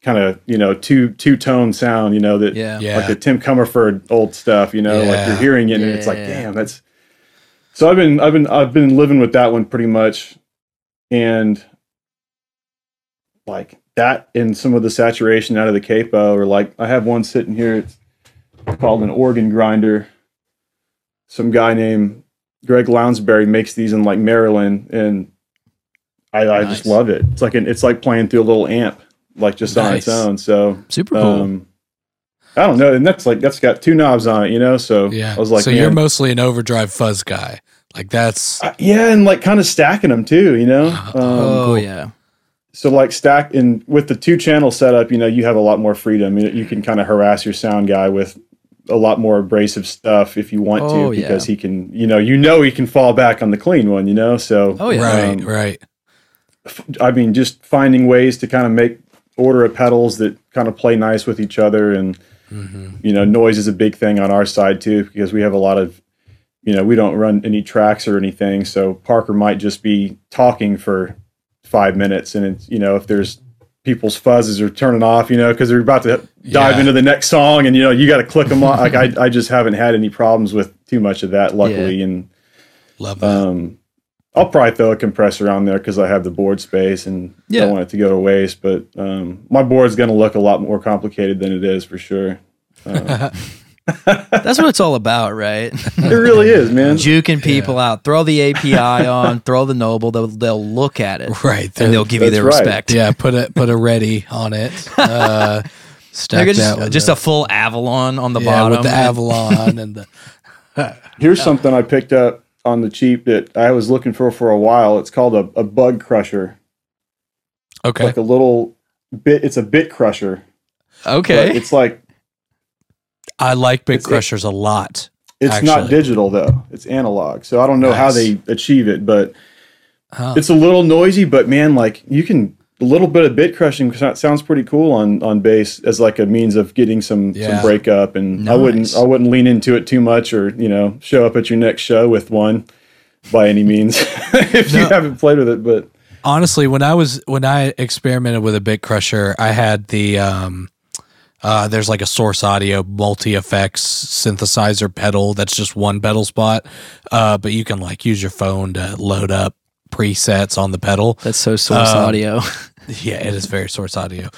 Speaker 3: kind of you know two two tone sound you know that
Speaker 1: Yeah.
Speaker 2: yeah.
Speaker 3: like the Tim Commerford old stuff, you know, like you're hearing it and it's like,
Speaker 1: Yeah.
Speaker 3: damn, that's. So I've been, I've been, I've been living with that one pretty much, and like that and some of the saturation out of the capo, or like I have one sitting here. It's called an organ grinder. Some guy named Greg Lounsberry makes these in like Maryland, and I, I just love it. It's like an, it's like playing through a little amp, like just on its own. So
Speaker 1: Super cool.
Speaker 3: um, I don't know, and that's like that's got two knobs on it, you know. So
Speaker 2: yeah.
Speaker 3: I was like,
Speaker 2: so
Speaker 3: man,
Speaker 2: you're mostly an overdrive fuzz guy. Like that's
Speaker 3: uh, yeah, and like kind of stacking them too, you know. Um,
Speaker 1: oh
Speaker 2: cool.
Speaker 1: yeah.
Speaker 3: So like stack in with the two channel setup, you know, you have a lot more freedom. You, you can kind of harass your sound guy with a lot more abrasive stuff if you want
Speaker 1: Oh,
Speaker 3: to,
Speaker 1: yeah.
Speaker 3: because he can, you know, you know, he can fall back on the clean one, you know. So
Speaker 1: Oh yeah.
Speaker 2: right,
Speaker 3: Um,
Speaker 2: right.
Speaker 3: I mean, just finding ways to kind of make order of pedals that kind of play nice with each other and
Speaker 2: hmm
Speaker 3: you know noise is a big thing on our side too because we have a lot of you know we don't run any tracks or anything so parker might just be talking for five minutes and it's you know if there's people's fuzzes are turning off you know because they're about to dive
Speaker 2: Yeah.
Speaker 3: into the next song and you know you got to click them on like I, I just haven't had any problems with too much of that luckily and
Speaker 2: Love that.
Speaker 3: um I'll probably throw a compressor on there because I have the board space and
Speaker 1: Yeah.
Speaker 3: don't want it to go to waste. But um, my board's going to look a lot more complicated than it is for sure. Uh,
Speaker 1: That's what it's all about, right?
Speaker 3: it really is, man.
Speaker 1: Juking people out. Throw the API on. Throw the Noble. They'll they'll look at it
Speaker 2: right.
Speaker 1: and they'll give you
Speaker 3: That's
Speaker 1: their
Speaker 3: right.
Speaker 1: respect.
Speaker 2: yeah, put a put a ready on it. Uh, stack
Speaker 1: just,
Speaker 2: with
Speaker 1: just
Speaker 2: the,
Speaker 1: a full Avalon on the
Speaker 2: yeah,
Speaker 1: bottom.
Speaker 2: with the Avalon and the
Speaker 3: Here's something I picked up on the cheap that I was looking for for a while. It's called a, a bug crusher.
Speaker 2: okay.
Speaker 3: Like a little bit. It's a bit crusher. but
Speaker 1: okay.
Speaker 3: It's like
Speaker 2: I like Big
Speaker 3: It's- it-
Speaker 2: Crushers a lot.
Speaker 3: it's not digital though. It's analog. So I don't know how they achieve it, but
Speaker 2: Huh.
Speaker 3: it's a little noisy, but man, like you can a little bit of bit crushing so- sounds pretty cool on on bass as like a means of getting some
Speaker 2: Yeah.
Speaker 3: some breakup. And I wouldn't I wouldn't lean into it too much, or you know, show up at your next show with one by any means if you haven't played with it. But
Speaker 2: Honestly, when I was when I experimented with a bit Crusher, I had the um Uh, there's like a source audio multi effects synthesizer pedal that's just one pedal spot. Uh, but you can like use your phone to load up presets on the pedal.
Speaker 1: That's so source
Speaker 2: Um,
Speaker 1: audio.
Speaker 2: Yeah, it is very source audio.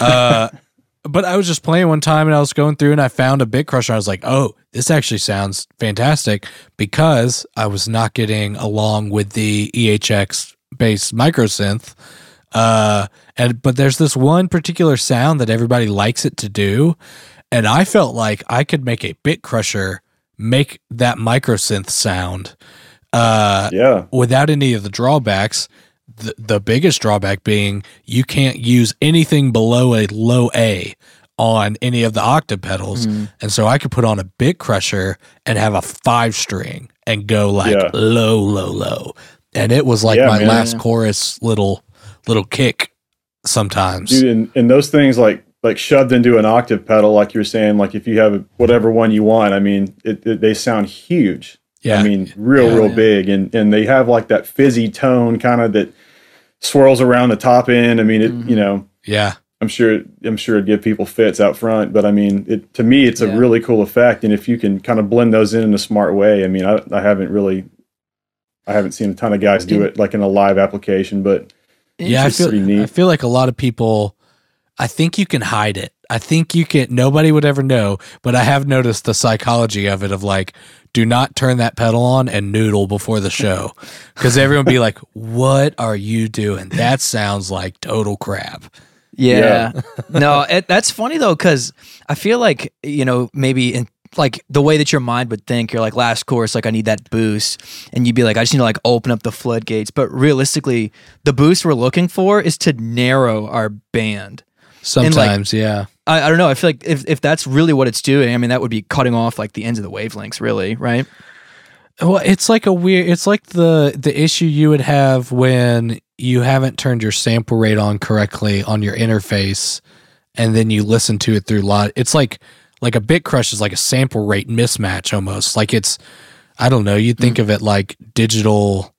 Speaker 2: Uh, but I was just playing one time and I was going through and I found a bit crusher. I was like, oh, this actually sounds fantastic because I was not getting along with the EHX based micro synth. Uh, and but there's this one particular sound that everybody likes it to do, and I felt like I could make a bit crusher make that micro synth sound. Uh,
Speaker 3: Yeah.
Speaker 2: without any of the drawbacks. The, the biggest drawback being you can't use anything below a low A on any of the octave pedals. And so I could put on a bit crusher and have a five string and go like
Speaker 3: Yeah.
Speaker 2: low, low, low. And it was like
Speaker 3: Yeah,
Speaker 2: my
Speaker 3: man.
Speaker 2: last chorus little little kick sometimes.
Speaker 3: Dude, and, and those things like like shoved into an octave pedal, like you were saying, like if you have whatever one you want, I mean, it, it- they sound huge.
Speaker 2: Yeah.
Speaker 3: I mean, real,
Speaker 2: Yeah,
Speaker 3: real
Speaker 1: man.
Speaker 3: big, and and they have like that fizzy tone, kind of that swirls around the top end. I mean, it,
Speaker 1: Mm-hmm.
Speaker 3: you know,
Speaker 2: yeah.
Speaker 3: I'm sure, I'm sure it'd give people fits out front, but I mean, it to me, it's
Speaker 1: Yeah.
Speaker 3: a really cool effect, and if you can kind of blend those in in a smart way, I mean, I, I haven't really, I haven't seen a ton of guys do it like in a live application, but
Speaker 2: Yeah, I feel
Speaker 3: neat.
Speaker 2: I feel like a lot of people I think you can hide it. I think you can nobody would ever know, but I have noticed the psychology of it of like do not turn that pedal on and noodle before the show cuz everyone be like what are you doing? That sounds like total crap.
Speaker 1: Yeah. no, it, that's funny though, because I feel like, you know, maybe in like the way that your mind would think, you're like, last course, like, I need that boost. And you'd be like, I just need to like open up the floodgates. But realistically, the boost we're looking for is to narrow our band.
Speaker 2: Sometimes, yeah.
Speaker 1: I, I don't know. I feel like if, if that's really what it's doing, I mean, that would be cutting off like the ends of the wavelengths, really, right?
Speaker 2: Well, it's like a weird. It's like the the issue you would have when you haven't turned your sample rate on correctly on your interface, and then you listen to it through lot. It's like like a bit crush is like a sample rate mismatch almost. Like it's I don't know. You'd think of it like digital.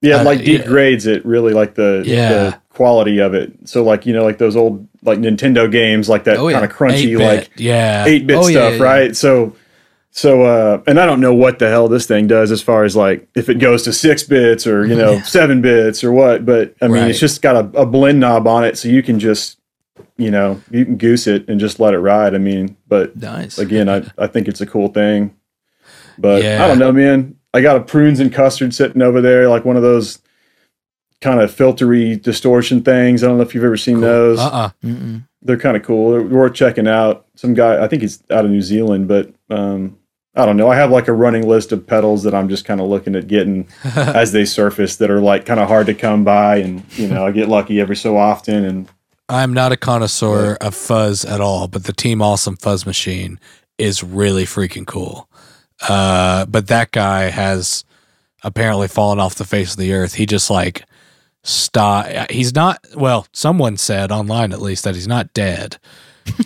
Speaker 3: Yeah,
Speaker 2: Uh,
Speaker 3: like
Speaker 2: yeah.
Speaker 3: degrades it really like the,
Speaker 2: Yeah.
Speaker 3: the quality of it. So like you know like those old like Nintendo games like that
Speaker 1: Oh, yeah.
Speaker 3: kind of crunchy
Speaker 2: 8-bit,
Speaker 3: like
Speaker 2: yeah.
Speaker 3: eight bit
Speaker 1: Oh,
Speaker 3: stuff,
Speaker 1: yeah, yeah.
Speaker 3: right? So so uh and I don't know what the hell this thing does as far as like if it goes to six bits or you know seven bits or what, but I mean
Speaker 2: Right.
Speaker 3: it's just got a, a blend knob on it so you can just you know you can goose it and just let it ride. I mean, but
Speaker 1: Nice.
Speaker 3: again, I I think it's a cool thing. But
Speaker 2: Yeah.
Speaker 3: I don't know, man. I got a prunes and custard sitting over there, like one of those kind of filtery distortion things. I don't know if you've ever seen those.
Speaker 2: Uh uh
Speaker 1: Mm-mm.
Speaker 3: They're kind of cool. They're worth checking out. Some guy, I think he's out of New Zealand, but um, I don't know. I have like a running list of pedals that I'm just kind of looking at getting as they surface that are like kind of hard to come by, and you know I get lucky every so often. And
Speaker 2: I'm not a connoisseur of fuzz at all, but the Team Awesome fuzz machine is really freaking cool. Uh, but that guy has apparently fallen off the face of the earth. He just like stop. He's not. Well, someone said online at least that he's not dead,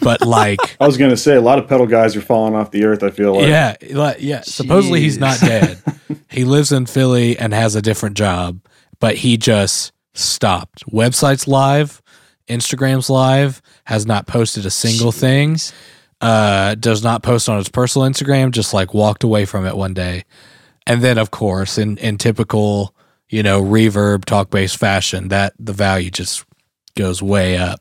Speaker 2: but like.
Speaker 3: I was gonna say a lot of pedal guys are falling off the earth. I feel like
Speaker 2: Yeah, like, yeah. Supposedly he's not dead. he lives in Philly and has a different job, but he just stopped. Websites live, Instagram's live, has not posted a single thing. Uh, does not post on his personal Instagram. Just like walked away from it one day, and then of course, in in typical you know Reverb TalkBass fashion, that the value just goes way up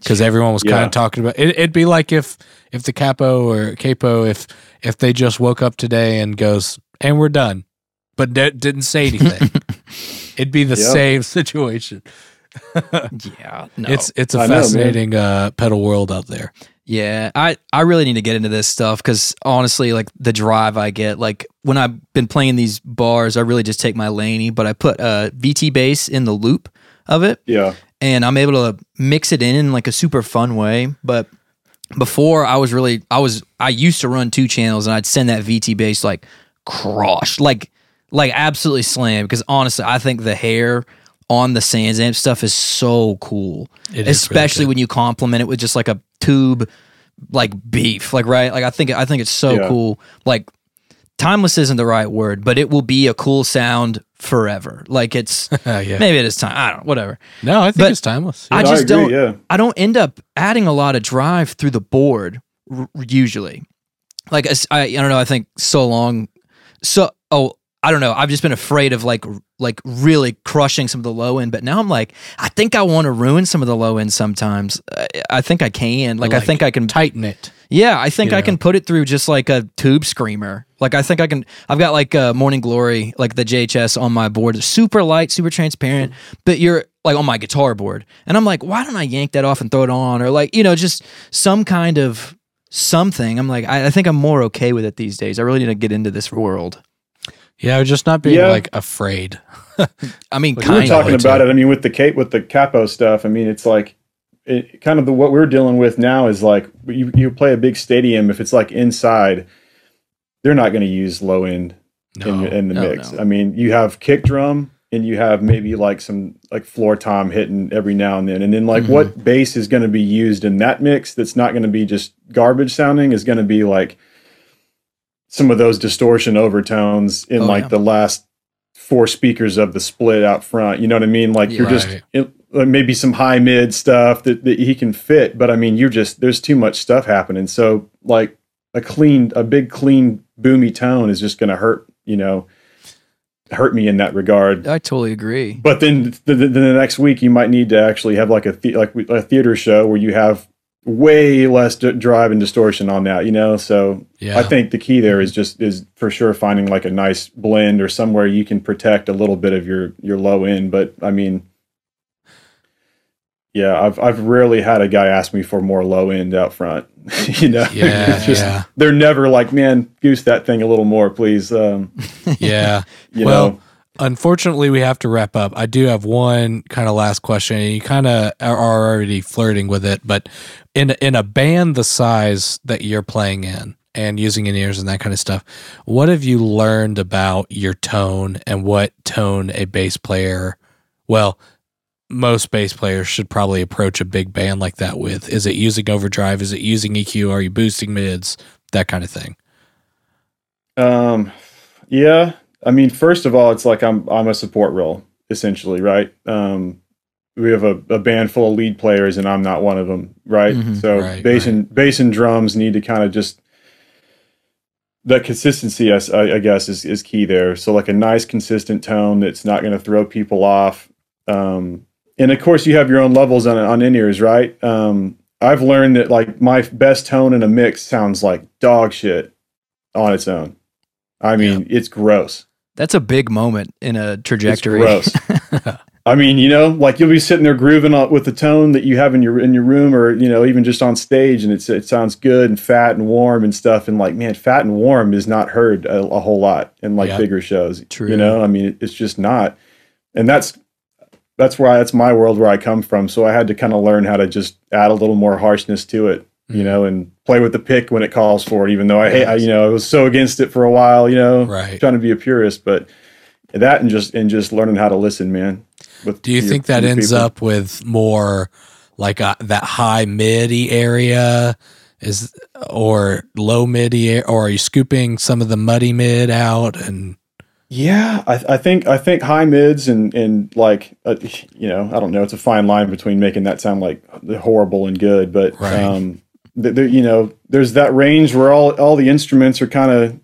Speaker 2: because everyone was kind of talking about it. It'd be like if if the capo or capo if if they just woke up today and goes and we're done, but d- didn't say anything. It'd be the
Speaker 3: Yeah.
Speaker 2: same situation.
Speaker 1: Yeah. No.
Speaker 2: It's it's a
Speaker 3: I know,
Speaker 2: fascinating uh, pedal world out there.
Speaker 1: Yeah, I, I really need to get into this stuff because honestly, like the drive I get, like when I've been playing these bars, I really just take my Laney, but I put a VT bass in the loop of it,
Speaker 3: yeah,
Speaker 1: and I'm able to mix it in in like a super fun way. But before, I was really, I was, I used to run two channels, and I'd send that VT bass like crushed, like, like absolutely slam. Because honestly, I think the hair on the SansAmp stuff is so cool
Speaker 2: It is really
Speaker 1: especially
Speaker 2: good.
Speaker 1: when you complement it with just like a tube like beef like right like i think i think it's so
Speaker 3: Yeah.
Speaker 1: cool like timeless isn't the right word, but it will be a cool sound forever. Like it's
Speaker 2: yeah.
Speaker 1: maybe it is time. I don't know, whatever.
Speaker 2: No, I think
Speaker 1: But-
Speaker 2: it's timeless.
Speaker 1: I
Speaker 3: No, I
Speaker 1: just
Speaker 3: agree,
Speaker 1: don't.
Speaker 3: yeah.
Speaker 1: I don't end up adding a lot of drive through the board r- usually. Like I, I don't know. I think so long. So oh, I don't know. I've just been afraid of like like really crushing some of the low end. But now I'm like, I think I want to ruin some of the low end sometimes. I, I think I can. Like, I think I can.
Speaker 2: Tighten it.
Speaker 1: Yeah, I think I
Speaker 2: know.
Speaker 1: can put it through just like a tube screamer. Like I think I can. I've got like uh, Morning Glory, like the JHS on my board, super light, super transparent. But you're like on my guitar board, and I'm like, why don't I yank that off and throw it on, or like you know, just some kind of something. I'm like, I, I think I'm more okay with it these days. I really need to get into this world.
Speaker 2: Yeah, just not being
Speaker 3: Yeah.
Speaker 2: like afraid.
Speaker 1: I mean,
Speaker 3: we were
Speaker 1: kind of.
Speaker 3: talking about it. I mean, with the cape, with the capo stuff. I mean, it's like it, kind of the what we're dealing with now is like you you play a big stadium. If it's like inside, they're not going to use low end in, in the
Speaker 1: No,
Speaker 3: mix.
Speaker 1: no.
Speaker 3: I mean, you have kick drum and you have maybe like some like floor tom hitting every now and then, and then like
Speaker 1: Mm-hmm.
Speaker 3: what bass is going to be used in that mix that's not going to be just garbage sounding is going to be like some of those distortion overtones in
Speaker 1: Oh,
Speaker 3: like
Speaker 1: yeah.
Speaker 3: the last four speakers of the split out front. You know what I mean? Like you're just it, maybe some high mid stuff that, that he can fit, but I mean, you're just there's too much stuff happening. So like a clean, a big clean boomy tone is just going to hurt. You know, hurt me in that regard.
Speaker 1: I totally agree.
Speaker 3: But then the, the, the next week you might need to actually have like a the, like a theater show where you have way less d- drive and distortion on that. You know, so
Speaker 2: Yeah.
Speaker 3: I think the key there is just is for sure finding like a nice blend or somewhere you can protect a little bit of your your low end. But I mean, yeah, I've I've rarely had a guy ask me for more low end out front. you know,
Speaker 2: Yeah,
Speaker 3: just-
Speaker 2: yeah.
Speaker 3: they're never like, man, goose that thing a little more, please. Um,
Speaker 2: yeah.
Speaker 3: you
Speaker 2: Well,
Speaker 3: know,
Speaker 2: Unfortunately, we have to wrap up. I do have one kind of last question, and you kind of are already flirting with it. But in in a band the size that you're playing in, and using in ears and that kind of stuff, what have you learned about your tone and what tone a bass player? Well, most bass players should probably approach a big band like that with. Is it using overdrive? Is it using EQ? Are you boosting mids? That kind of thing.
Speaker 3: Um, yeah. I mean, first of all, it's like I'm I'm a support role essentially, right? Um, we have a, a band full of lead players, and I'm not one of them, right?
Speaker 1: Mhm.
Speaker 3: so
Speaker 2: Right,
Speaker 3: bass and bass and drums need to kind of just that consistency, I guess, is is key there. So like a nice consistent tone that's not going to throw people off. Um, and of course, you have your own levels on on in ears, right? Um, I've learned that like my best tone in a mix sounds like dog shit on its own. I mean, it's gross.
Speaker 1: That's a big moment in a
Speaker 3: It's
Speaker 1: trajectory.
Speaker 3: gross. I mean, you know, like you'll be sitting there grooving with the tone that you have in your in your room, or you know, even just on stage, and it's it sounds good and fat and warm and stuff. And like, man, fat and warm is not heard a, a whole lot in like
Speaker 2: Yeah.
Speaker 3: bigger shows.
Speaker 1: True.
Speaker 3: You know, I mean, it, it's just not. And that's that's where I, that's my world where I come from. So I had to kind of learn how to just add a little more harshness to it, you
Speaker 2: Mhm.
Speaker 3: know, and play with the pick when it calls for it. Even though I hate, I, you know, I was so against it for a while, you know,
Speaker 2: Right.
Speaker 3: trying to be a purist, but that and just and just learning how to listen, man.
Speaker 2: Do you
Speaker 3: your-
Speaker 2: think that ends
Speaker 3: people.
Speaker 2: up with more like a, that high midi area is or low midi or are you scooping some of the muddy mid out and
Speaker 3: Yeah, I, I think I think high mids and and like uh, you know I don't know it's a fine line between making that sound like horrible and good, but
Speaker 2: Right.
Speaker 3: um, th- you know there's that range where all all the instruments are kind of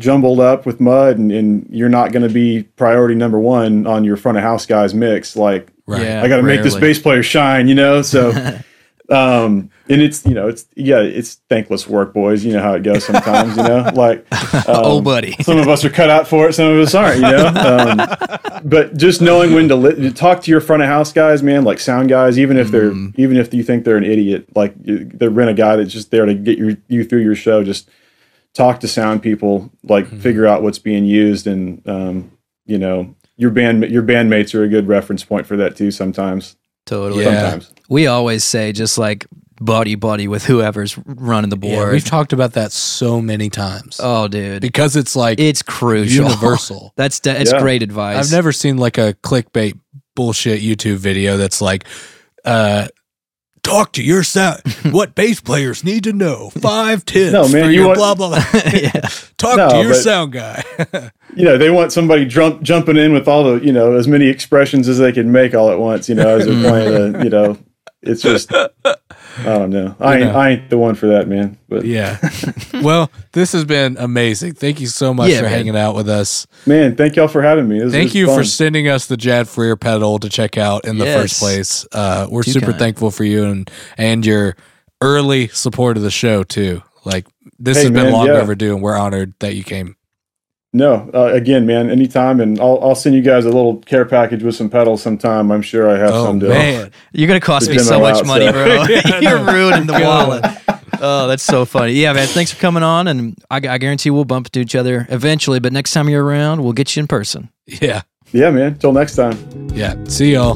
Speaker 3: jumbled up with mud, and, and you're not going to be priority number one on your front of house guys mix. Like
Speaker 2: right
Speaker 1: Yeah.
Speaker 3: I got to make this bass player shine, you know. So, um, and it's you know it's yeah it's thankless work, boys. You know how it goes sometimes, you know. Like,
Speaker 1: oh,
Speaker 3: um,
Speaker 1: buddy.
Speaker 3: some of us are cut out for it, some of us aren't, you know. Um, but just knowing when to, li- to talk to your front of house guys, man, like sound guys, even if they're
Speaker 1: Mm.
Speaker 3: even if you think they're an idiot, like you- they rent a guy that's just there to get your you through your show. Just talk to sound people, like
Speaker 1: Mm-hmm.
Speaker 3: figure out what's being used, and um, you know your band your bandmates are a good reference point for that too. Sometimes,
Speaker 1: Totally.
Speaker 2: Yeah.
Speaker 3: sometimes.
Speaker 1: We always say just like buddy buddy with whoever's running the
Speaker 2: yeah,
Speaker 1: board.
Speaker 2: we've talked about that so many times
Speaker 1: oh, dude,
Speaker 2: because it's like
Speaker 1: it's crucial.
Speaker 2: universal
Speaker 1: That's de- it's
Speaker 3: Yeah.
Speaker 1: great advice.
Speaker 2: I've never seen like a clickbait bullshit YouTube video that's like uh talk to your sound. what bass players need to know. Five tips
Speaker 3: No, man, you
Speaker 2: your
Speaker 3: want-
Speaker 2: blah blah blah. Talk
Speaker 3: No,
Speaker 2: to your
Speaker 3: but-
Speaker 2: sound guy.
Speaker 3: you know, they want somebody jump, jumping in with all the, you know, as many expressions as they can make all at once, you know, as they're mm. playing a, you know, it's just, I don't know. I ain't,
Speaker 2: know.
Speaker 3: I ain't the one for that, man. But
Speaker 2: yeah. well, this has been amazing. Thank you so much
Speaker 1: Yeah,
Speaker 2: for
Speaker 1: man.
Speaker 2: hanging out with us.
Speaker 3: man, thank y'all for having me. This
Speaker 2: Thank you
Speaker 3: fun.
Speaker 2: for sending us the Jad Freer pedal to check out in the first place. Uh, we're
Speaker 1: Too
Speaker 2: super
Speaker 1: kind.
Speaker 2: thankful for you and and your early support of the show too. Like this
Speaker 3: Hey,
Speaker 2: has been long
Speaker 3: yeah.
Speaker 2: overdue, and we're honored that you came.
Speaker 3: No, uh, again, man, anytime, and I'll, I'll send you guys a little care package with some pedals sometime. I'm sure I have
Speaker 2: Oh
Speaker 3: some. To,
Speaker 2: man,
Speaker 1: You're gonna cost
Speaker 3: The
Speaker 1: me so much
Speaker 3: out,
Speaker 1: money,
Speaker 3: so-
Speaker 1: bro. You're ruining the wallet. Oh, that's so funny. Yeah, man. Thanks for coming on, and I, I guarantee we'll bump into each other eventually. But next time you're around, we'll get you in person.
Speaker 2: yeah,
Speaker 3: Yeah, man. Till next time.
Speaker 2: yeah. See y'all.